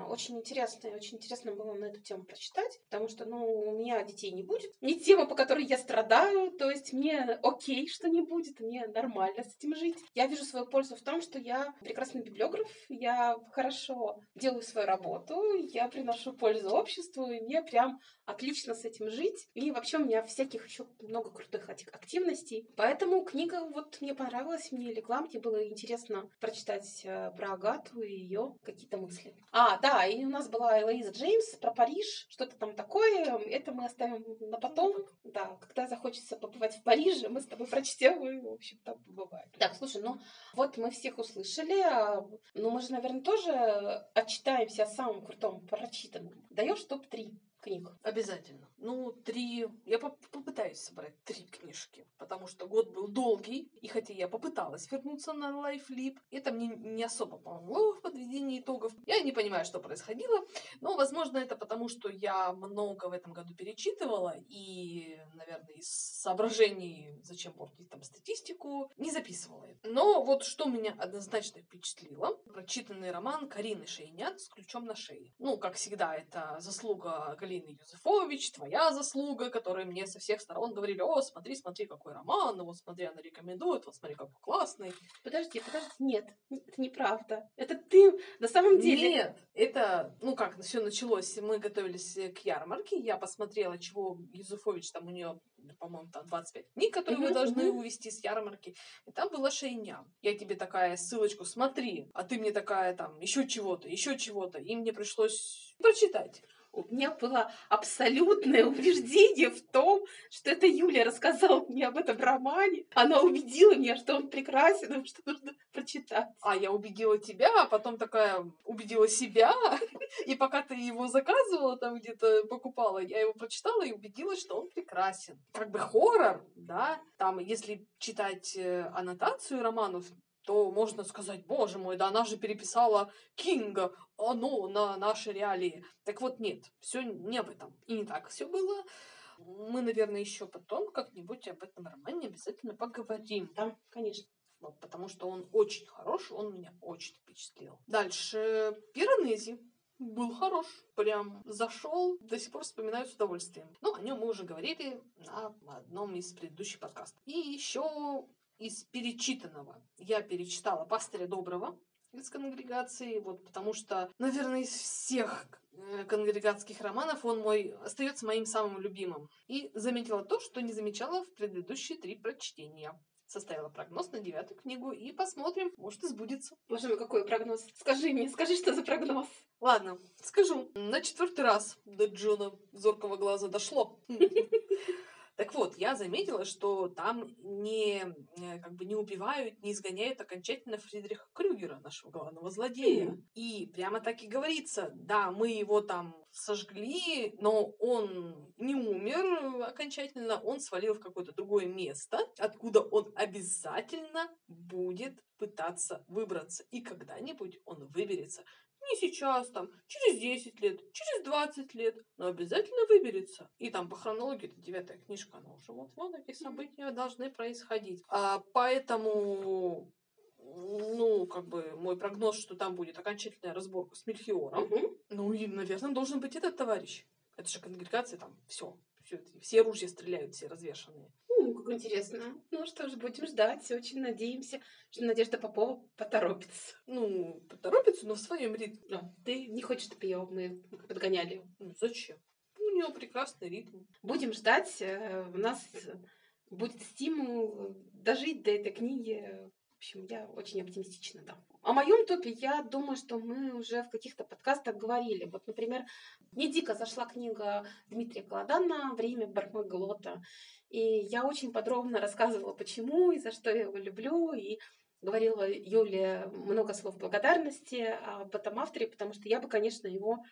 очень интересно, и очень интересно было на эту тему прочитать, потому что, ну, у меня детей не будет. Не тема, по которой я страдаю, то есть мне окей, что не будет, мне нормально с этим жить. Я вижу свою пользу в том, что я прекрасный библиограф, я хорошо делаю свою работу, я приношу пользу обществу, и мне прям отлично с этим жить. И вообще у меня всяких еще много крутых этих активностей. Поэтому книга вот мне понравилась, мне легла, мне было интересно прочитать э, про Агату и ее какие-то мысли. А, да, и у нас была Элоиза Джеймс про Париж, что-то там такое. Это мы оставим на потом. Да, когда захочется побывать в Париже, мы с тобой прочтем и, в общем, там побываем. Так, слушай, ну вот мы всех услышали. а, Ну, мы же, наверное, тоже отчитаемся о самом крутом прочитанном. Даешь топ-3 книг. Обязательно. Ну, три... Я поп- попытаюсь собрать три книжки, потому что год был долгий, и хотя я попыталась вернуться на LifeLip, это мне не особо помогло в подведении итогов. Я не понимаю, что происходило, но, возможно, это потому, что я много в этом году перечитывала, и, наверное, из соображений, зачем портить там статистику, не записывала это. Но вот что меня однозначно впечатлило, прочитанный роман Карины Шейнят «С ключом на шее». Ну, как всегда, это заслуга Полина Юзефович, твоя заслуга, которые мне со всех сторон говорили, о, смотри, смотри, какой роман, вот смотри, она рекомендует, вот смотри, какой классный. Подожди, подожди, нет, это неправда. Это ты на самом деле... Нет, это, ну как, все началось, мы готовились к ярмарке, я посмотрела, чего Юзефович, там у нее, по-моему, там 25 книг, которые вы должны увезти с ярмарки, и там была шейня. Я тебе такая ссылочку, смотри, а ты мне такая там, еще чего-то, еще чего-то, и мне пришлось прочитать. У меня было абсолютное убеждение в том, что это Юля рассказала мне об этом романе. Она убедила меня, что он прекрасен, что нужно прочитать. А я убедила тебя, а потом такая убедила себя. И пока ты его заказывала, там где-то покупала, я его прочитала и убедилась, что он прекрасен. Как бы хоррор, да, там, если читать э, аннотацию романов, то можно сказать, боже мой, да она же переписала Кинга, оно на наши реалии. Так вот, нет, все не об этом. И не так все было. Мы, наверное, еще потом как-нибудь об этом романе обязательно поговорим. Да, конечно. Вот, потому что он очень хороший, он меня очень впечатлил. Дальше Пиранези был хорош, прям зашел, до сих пор вспоминаю с удовольствием. Ну, о нем мы уже говорили на одном из предыдущих подкастов. И еще из перечитанного я перечитала «Пастыря Доброго», из конгрегации, вот потому что, наверное, из всех э, конгрегатских романов он мой остается моим самым любимым. И заметила то, что не замечала в предыдущие три прочтения. Составила прогноз на девятую книгу и посмотрим, может и сбудется. Боже мой, какой прогноз? Скажи мне, скажи, что за прогноз? Ладно, скажу. На четвертый раз до Джона зоркого глаза дошло. Так вот, я заметила, что там не, э, как бы не убивают, не изгоняют окончательно Фридриха Крюгера, нашего главного злодея. И прямо так и говорится, да, мы его там сожгли, но он не умер окончательно, он свалил в какое-то другое место, откуда он обязательно будет пытаться выбраться. И когда-нибудь он выберется. Не сейчас, там, через 10 лет, через 20 лет, но обязательно выберется. И там по хронологии, это девятая книжка, она уже вот, вот эти события должны происходить. А, поэтому, ну, как бы, мой прогноз, что там будет окончательная разборка с Мельхиором, Мгм. ну, и, наверное, должен быть этот товарищ. Это же конгрегация, там, все. Все, все ружья стреляют, все развешанные. Ну, как интересно. Ну что ж, будем ждать. Очень надеемся, что Надежда Попова поторопится. Ну, поторопится, но в своем ритме. Да, Ты не хочешь, чтобы ее мы подгоняли? Ну, зачем? У нее прекрасный ритм. Будем ждать. э, У нас будет стимул дожить до этой книги. В общем, я очень оптимистична, да. О моем топе я думаю, что мы уже в каких-то подкастах говорили. Вот, например, мне дико зашла книга Дмитрия Кладана «Время Бармаглота». И я очень подробно рассказывала, почему и за что я его люблю. И говорила Юле много слов благодарности об этом авторе, потому что я бы, конечно, его,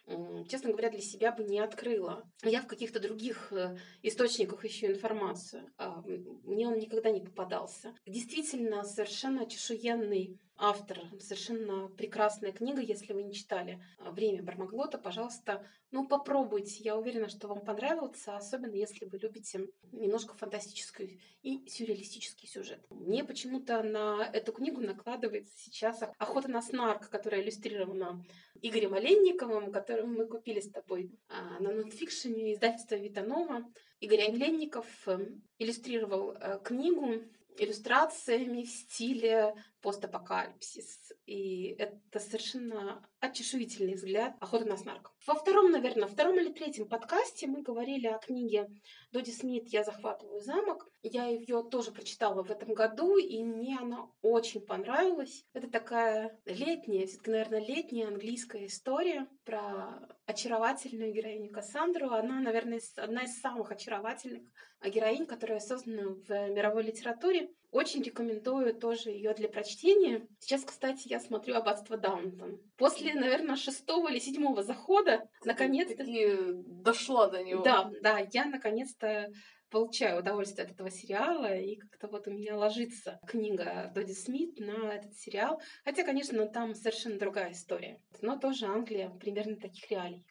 честно говоря, для себя бы не открыла. Я в каких-то других э, источниках ищу информацию. А, Мне он никогда не попадался. Действительно, совершенно чешуенный автор, совершенно прекрасная книга, если вы не читали а, «Время Бармаглота», пожалуйста, ну попробуйте. Я уверена, что вам понравится, особенно если вы любите немножко фантастический и сюрреалистический сюжет. Мне почему-то на эту книгу накладывается сейчас «Охота на снарк», которая иллюстрирована Игорем Оленниковым, которую мы купили с тобой а, на нонфикшене издательства Витанова. Игорь Оленников э, иллюстрировал э, книгу иллюстрациями в стиле постапокалипсис. И это совершенно очешуительный взгляд «Охота на снарк». Во втором, наверное, втором или третьем подкасте мы говорили о книге Доди Смит «Я захватываю замок». Я ее тоже прочитала в этом году, и мне она очень понравилась. Это такая летняя, все-таки, наверное, летняя английская история про очаровательную героиню Кассандру. Она, наверное, одна из самых очаровательных героинь, которая создана в мировой литературе. Очень рекомендую тоже ее для прочтения. Сейчас, кстати, я смотрю «Аббатство Даунтон». После, наверное, шестого или седьмого захода, наконец-то... Таки дошла до него. Да, да, я наконец-то получаю удовольствие от этого сериала, и как-то вот у меня ложится книга Доди Смит на этот сериал. Хотя, конечно, там совершенно другая история. Но тоже Англия примерно таких реалий.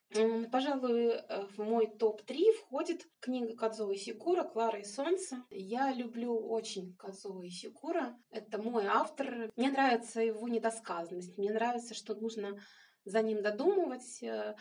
Пожалуй, э, в мой топ-3 входит книга Кадзо Исикура «Клара и солнце». Я люблю очень Кадзо Исикура. Это мой автор. Мне нравится его недосказанность. Мне нравится, что нужно за ним додумывать, э,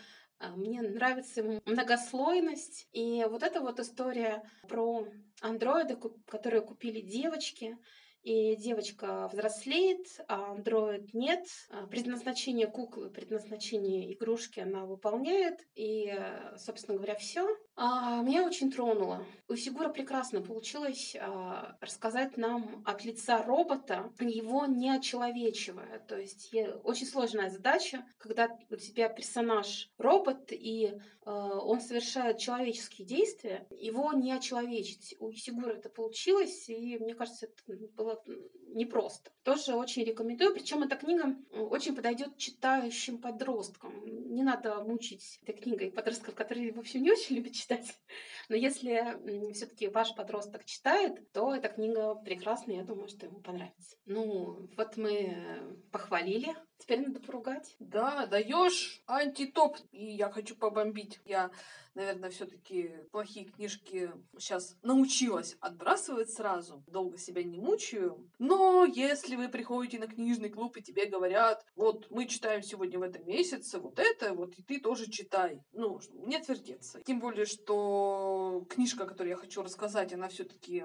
Мне нравится многослойность. И вот эта вот история про андроиды, которые купили девочки, и девочка взрослеет, а андроид нет. А Предназначение куклы, предназначение игрушки она выполняет. И, э, собственно говоря, все. Меня очень тронуло. У Сигура прекрасно получилось а, рассказать нам от лица робота, его не очеловечивая. То есть е- очень сложная задача, когда у тебя персонаж робот, и э, он совершает человеческие действия, его не очеловечить. У Сигура это получилось, и мне кажется, это было непросто. Тоже очень рекомендую. Причем эта книга очень подойдет читающим подросткам. Не надо мучить этой книгой подростков, которые, в общем, не очень любят читать. Но если все-таки ваш подросток читает, то эта книга прекрасная, я думаю, что ему понравится. Ну, вот мы э, похвалили. Теперь надо поругать. Да, даешь антитоп, и я хочу побомбить. Я, наверное, все-таки плохие книжки сейчас научилась отбрасывать сразу. Долго себя не мучаю. Но если вы приходите на книжный клуб и тебе говорят, вот мы читаем сегодня в этом месяце вот это, вот и ты тоже читай. Ну, не отвертеться. Тем более, что книжка, которую я хочу рассказать, она все-таки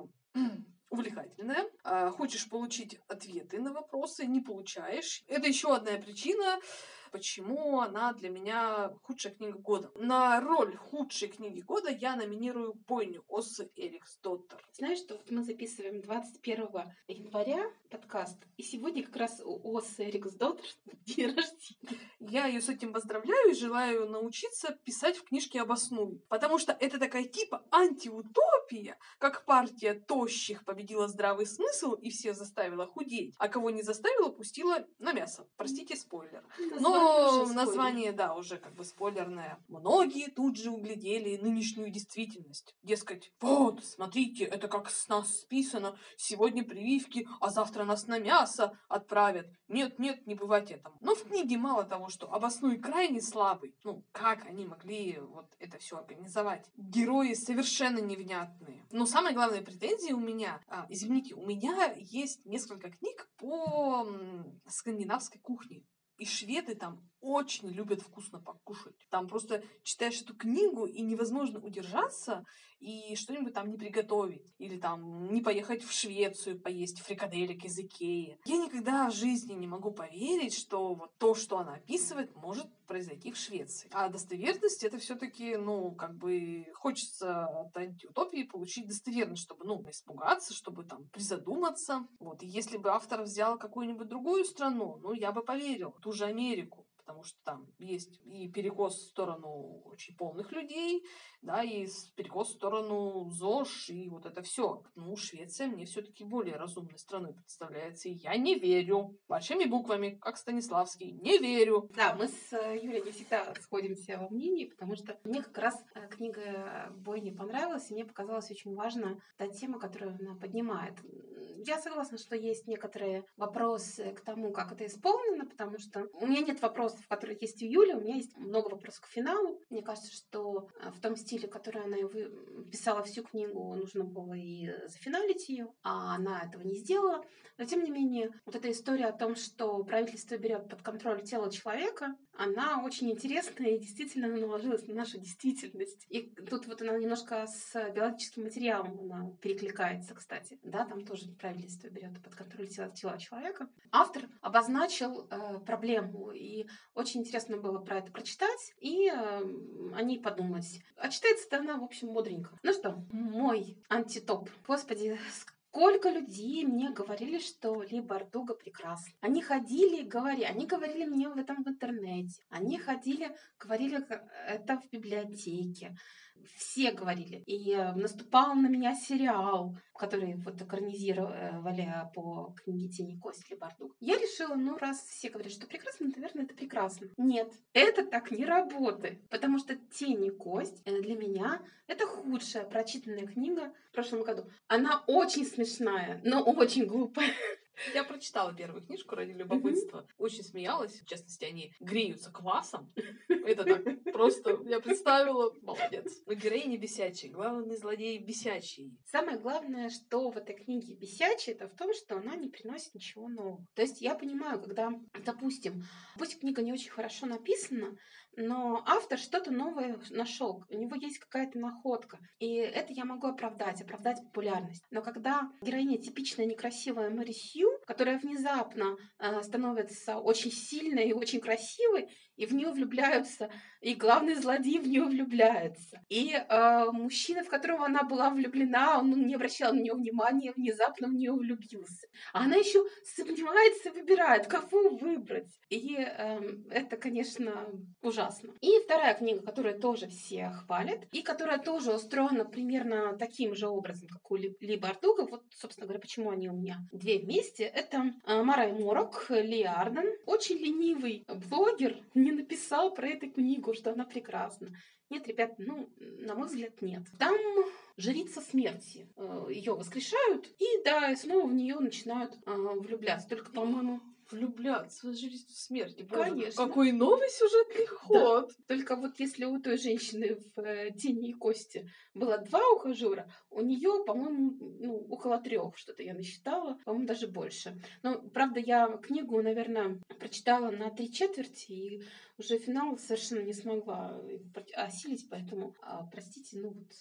увлекательная. А, Хочешь получить ответы на вопросы, не получаешь. Это еще одна причина, почему она для меня худшая книга года. На роль худшей книги года я номинирую Бойню Осы Эриксдоттер. Знаешь, что вот мы записываем 21 января подкаст, и сегодня как раз у Осы Эриксдоттер день рождения. Я ее с этим поздравляю и желаю научиться писать в книжке обоснуй. Потому что это такая типа антиутопия, как партия тощих победила здравый смысл и всех заставила худеть, а кого не заставила, пустила на мясо. Простите, спойлер. Но Уже название, да, уже как бы спойлерное. Многие тут же углядели нынешнюю действительность. Дескать, вот, смотрите, это как с нас списано. Сегодня прививки, а завтра нас на мясо отправят. Нет, нет, не бывать этому. Но в книге мало того, что обоснуй крайне слабый. Ну, как они могли вот это все организовать? Герои совершенно невнятные. Но самая главная претензия у меня, а, извините, у меня есть несколько книг по скандинавской кухне. И шведы там очень любят вкусно покушать. Там просто читаешь эту книгу, и невозможно удержаться и что-нибудь там не приготовить. Или там не поехать в Швецию поесть фрикаделек из Икеи. Я никогда в жизни не могу поверить, что вот то, что она описывает, может произойти в Швеции. А достоверность это все-таки, ну, как бы хочется от антиутопии получить достоверность, чтобы, ну, испугаться, чтобы там призадуматься. Вот. И если бы автор взял какую-нибудь другую страну, ну, я бы поверил, ту же Америку потому что там есть и перекос в сторону очень полных людей, да, и перекос в сторону ЗОЖ, и вот это все. Ну, Швеция мне все-таки более разумной страной представляется, и я не верю. Большими буквами, как Станиславский, не верю. Да, мы с э, Юлей не всегда сходимся во мнении, потому что мне как раз э, книга Бойни понравилась, и мне показалась очень важна та тема, которую она поднимает. Я согласна, что есть некоторые вопросы к тому, как это исполнено, потому что у меня нет вопросов, которые есть у Юли, у меня есть много вопросов к финалу. Мне кажется, что э, в том стиле, который она писала всю книгу, нужно было и зафиналить ее, а она этого не сделала. Но тем не менее, вот эта история о том, что правительство берет под контроль тело человека, она очень интересная и действительно наложилась на нашу действительность. И тут вот она немножко с биологическим материалом она перекликается, кстати. Да, там тоже правительство берет под контроль тело, тело человека. Автор обозначил э, проблему, и очень интересно было про это прочитать и э, о ней подумать. А читается-то она, в общем, бодренько. Ну что, мой антитоп. Господи, Сколько людей мне говорили, что Ли Бардуга прекрасна. Они ходили, говорили, они говорили мне в этом в интернете. Они ходили, говорили к- это в библиотеке. Все говорили. И э, наступал на меня сериал, который вот экранизировали по книге «Тени Кости» Ли Бардуга. Я решила, ну, раз все говорят, что прекрасно, наверное, это прекрасно. Нет, это так не работает. Потому что «Тени Кость» э, для меня это худшая прочитанная книга в прошлом году. Она очень смешная, но очень глупая. Я прочитала первую книжку ради любопытства. Очень смеялась. В частности, они греются квасом. Это так просто. Я представила. Молодец. Но героини бесячие. Главный злодей бесячий. Самое главное, что в этой книге бесячая, это в том, что она не приносит ничего нового. То есть я понимаю, когда, допустим, пусть книга не очень хорошо написана, но автор что-то новое нашел, у него есть какая-то находка, и это я могу оправдать, оправдать популярность. Но когда героиня типичная некрасивая Мэри Сью, которая внезапно э, становится очень сильной и очень красивой, и в нее влюбляются, и главный злодей в нее влюбляется. И э, мужчина, в которого она была влюблена, он не обращал на нее внимания, внезапно в нее влюбился. А она еще сомневается, выбирает, кого выбрать. И э, это, конечно, ужасно. И вторая книга, которую тоже все хвалят, и которая тоже устроена примерно таким же образом, как у Ли Бардуга. Вот, собственно говоря, почему они у меня две вместе. Это э, Марай Морок, Ли Арден. Очень ленивый блогер, не написал про эту книгу, что она прекрасна. Нет, ребят, ну, на мой взгляд, нет. Там жрица смерти. Э, Ее воскрешают, и да, снова в нее начинают э, влюбляться. Только, по-моему, Влюбляться в жрицу смерти. Боже, Конечно. Какой новый сюжетный ход. Только вот если у той женщины в э, «Тени и кости» было два ухажера, у нее, по-моему, ну, около трех, что-то я насчитала, по-моему, даже больше. Но, правда, я книгу, наверное, прочитала на три четверти, и уже финал совершенно не смогла осилить, поэтому, а, простите, ну вот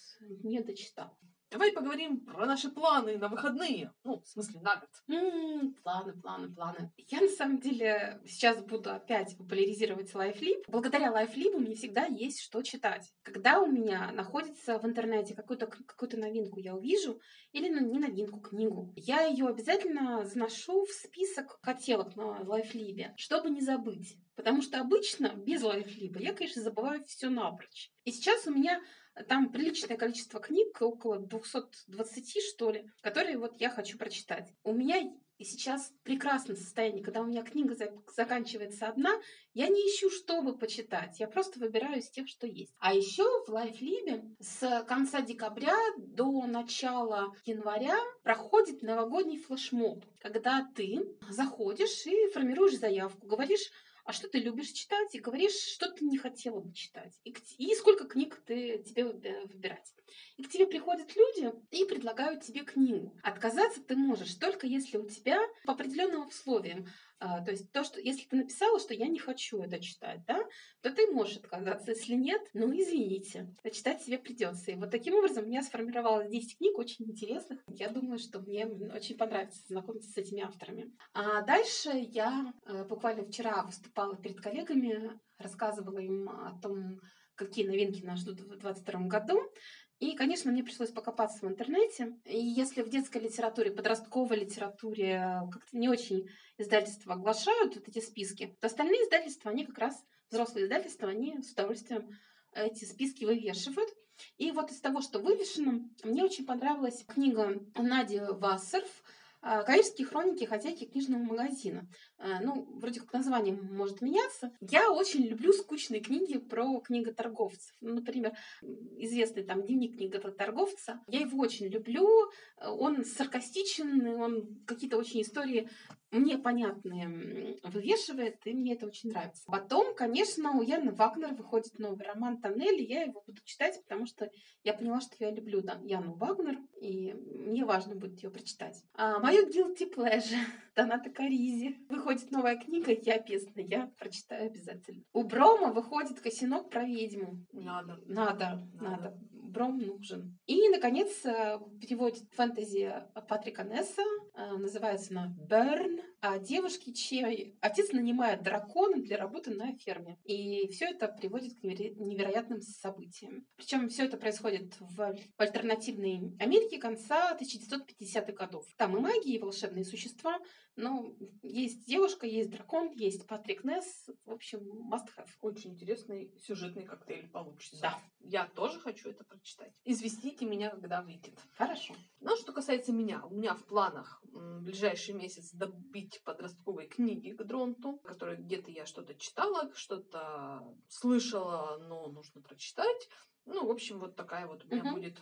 не дочитала. Давай поговорим про наши планы на выходные. Ну, в смысле, на год. М, планы, планы, планы. Я на самом деле сейчас буду опять популяризировать LifeLib. Благодаря LifeLib мне всегда есть что читать. Когда у меня находится в интернете какую-то какую новинку я увижу, или ну, не новинку, книгу, я ее обязательно заношу в список хотелок на LifeLib, чтобы не забыть. Потому что обычно без LifeLib я, конечно, забываю все напрочь. И сейчас у меня там приличное количество книг, около 220, что ли, которые вот я хочу прочитать. У меня сейчас прекрасное состояние, когда у меня книга заканчивается одна, я не ищу, чтобы почитать, я просто выбираю из тех, что есть. А еще в LifeLib с конца декабря до начала января проходит новогодний флешмоб, когда ты заходишь и формируешь заявку, говоришь, а что ты любишь читать, и говоришь, что ты не хотела бы читать, и, и сколько книг ты тебе выбирать. И к тебе приходят люди и предлагают тебе книгу. Отказаться ты можешь только если у тебя по определенным условиям то есть то, что если ты написала, что я не хочу это читать, да, то ты можешь отказаться. Если нет, ну извините, читать тебе придется. И вот таким образом у меня сформировалось 10 книг очень интересных. Я думаю, что мне очень понравится знакомиться с этими авторами. А дальше я э, буквально вчера выступала перед коллегами, рассказывала им о том, какие новинки нас ждут в 2022 году. И, конечно, мне пришлось покопаться в интернете. И если в детской литературе, подростковой литературе как-то не очень издательства оглашают вот эти списки, то остальные издательства, они как раз, взрослые издательства, они с удовольствием эти списки вывешивают. И вот из того, что вывешено, мне очень понравилась книга Нади Вассерф а, Каирские хроники хозяйки книжного магазина. А, ну, вроде как название может меняться. Я очень люблю скучные книги про книготорговцев. Ну, например, известный там дневник книготорговца. Я его очень люблю. Он саркастичен, он какие-то очень истории мне понятные вывешивает, и мне это очень нравится. Потом, конечно, у Яны Вагнер выходит новый роман «Тоннель», и я его буду читать, потому что я поняла, что я люблю да, Яну Вагнер, и мне важно будет ее прочитать. А мою guilty pleasure Доната Каризи. Выходит новая книга «Я песня», я прочитаю обязательно. У Брома выходит «Косинок про ведьму». Надо. Надо, надо. надо. Бром нужен. И, наконец, э, переводит фэнтези Патрика Несса. Э, называется она «Burn» о девушке, чей отец нанимает дракона для работы на ферме. И все это приводит к невероятным событиям. Причем все это происходит в альтернативной Америке конца 1950-х годов. Там и магии, и волшебные существа, но есть девушка, есть дракон, есть Патрик Несс. В общем, must have. Очень интересный сюжетный коктейль получится. Да. Я тоже хочу это прочитать. Известите меня, когда выйдет. Хорошо. Ну, что касается меня, у меня в планах в ближайший месяц добить подростковые книги к Дронту, которые где-то я что-то читала, что-то слышала, но нужно прочитать. Ну, в общем, вот такая вот у меня Мгм. будет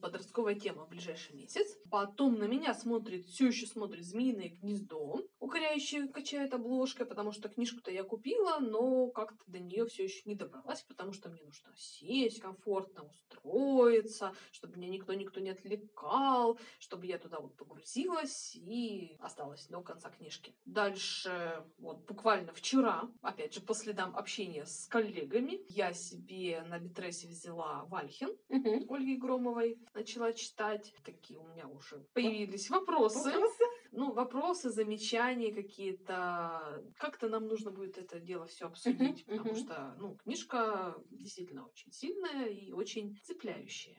подростковая тема в ближайший месяц. Потом на меня смотрит, все еще смотрит «Змеиное гнездо», укоряющее качает обложкой, потому что книжку-то я купила, но как-то до нее все еще не добралась, потому что мне нужно сесть комфортно, устроиться, чтобы меня никто-никто не отвлекал, чтобы я туда вот погрузилась и осталась до конца книжки. Дальше, вот буквально вчера, опять же, по следам общения с коллегами, я себе на Литресе взяла «Вальхен» Мгм. Ольги Громовой, начала читать. Такие у меня уже появились вопросы. Вопросы? Ну, вопросы, замечания какие-то. Как-то нам нужно будет это дело все обсудить, потому что, ну, книжка действительно очень сильная и очень цепляющая.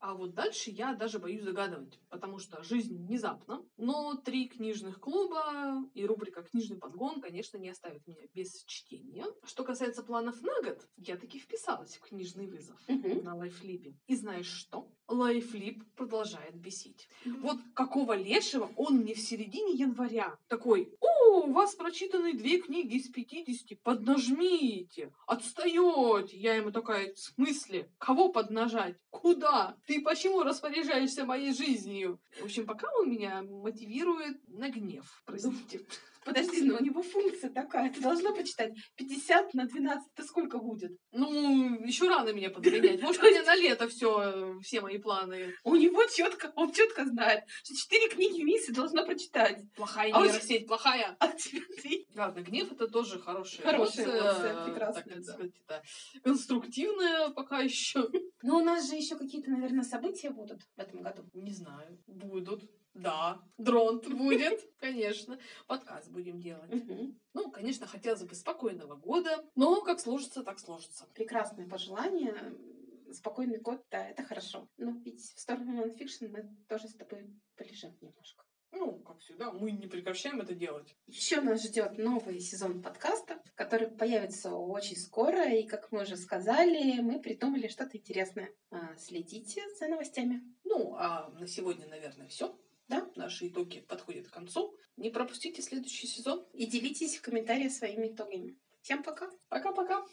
А вот дальше я даже боюсь загадывать, потому что жизнь внезапна. Но три книжных клуба и рубрика «Книжный подгон», конечно, не оставят меня без чтения. Что касается планов на год, я таки вписалась в книжный вызов Мгм. на Лайвлибе. И знаешь что? Лайвлиб продолжает бесить. Вот какого лешего он мне в середине января такой, о, у вас прочитаны две книги из 50, поднажмите, отстаете. Я ему такая, в смысле? Кого поднажать? Куда? Ты почему распоряжаешься моей жизнью? В общем, пока он меня мотивирует на гнев, простите. Подожди, но у него функция такая. Ты должна почитать 50 на 12. Это сколько будет? Ну, еще рано меня подгонять. Может, у меня на лето все, все мои планы. У него четко, он четко знает, что 4 книги в месяц должна прочитать. Плохая А нейросеть, плохая. А ты? Ладно, гнев это тоже хорошая, Хорошая эмоция, эмоция, прекрасная, так да. сказать, это конструктивная пока еще. Но у нас же еще какие-то, наверное, события будут в этом году. Не знаю, будут. Да, дронт будет, конечно. Подкаст будем делать. Мгм. Ну, конечно, хотелось бы спокойного года, но как сложится, так сложится. Прекрасное пожелание. Спокойный год, да, это хорошо. Но ведь в сторону нонфикшн мы тоже с тобой полежим немножко. Ну, как всегда, мы не прекращаем это делать. Еще нас ждет новый сезон подкаста, который появится очень скоро. И, как мы уже сказали, мы придумали что-то интересное. А, Следите за новостями. Ну, а на сегодня, наверное, все. Да. Наши итоги подходят к концу. Не пропустите следующий сезон. И делитесь в комментариях своими итогами. Всем пока! Пока-пока.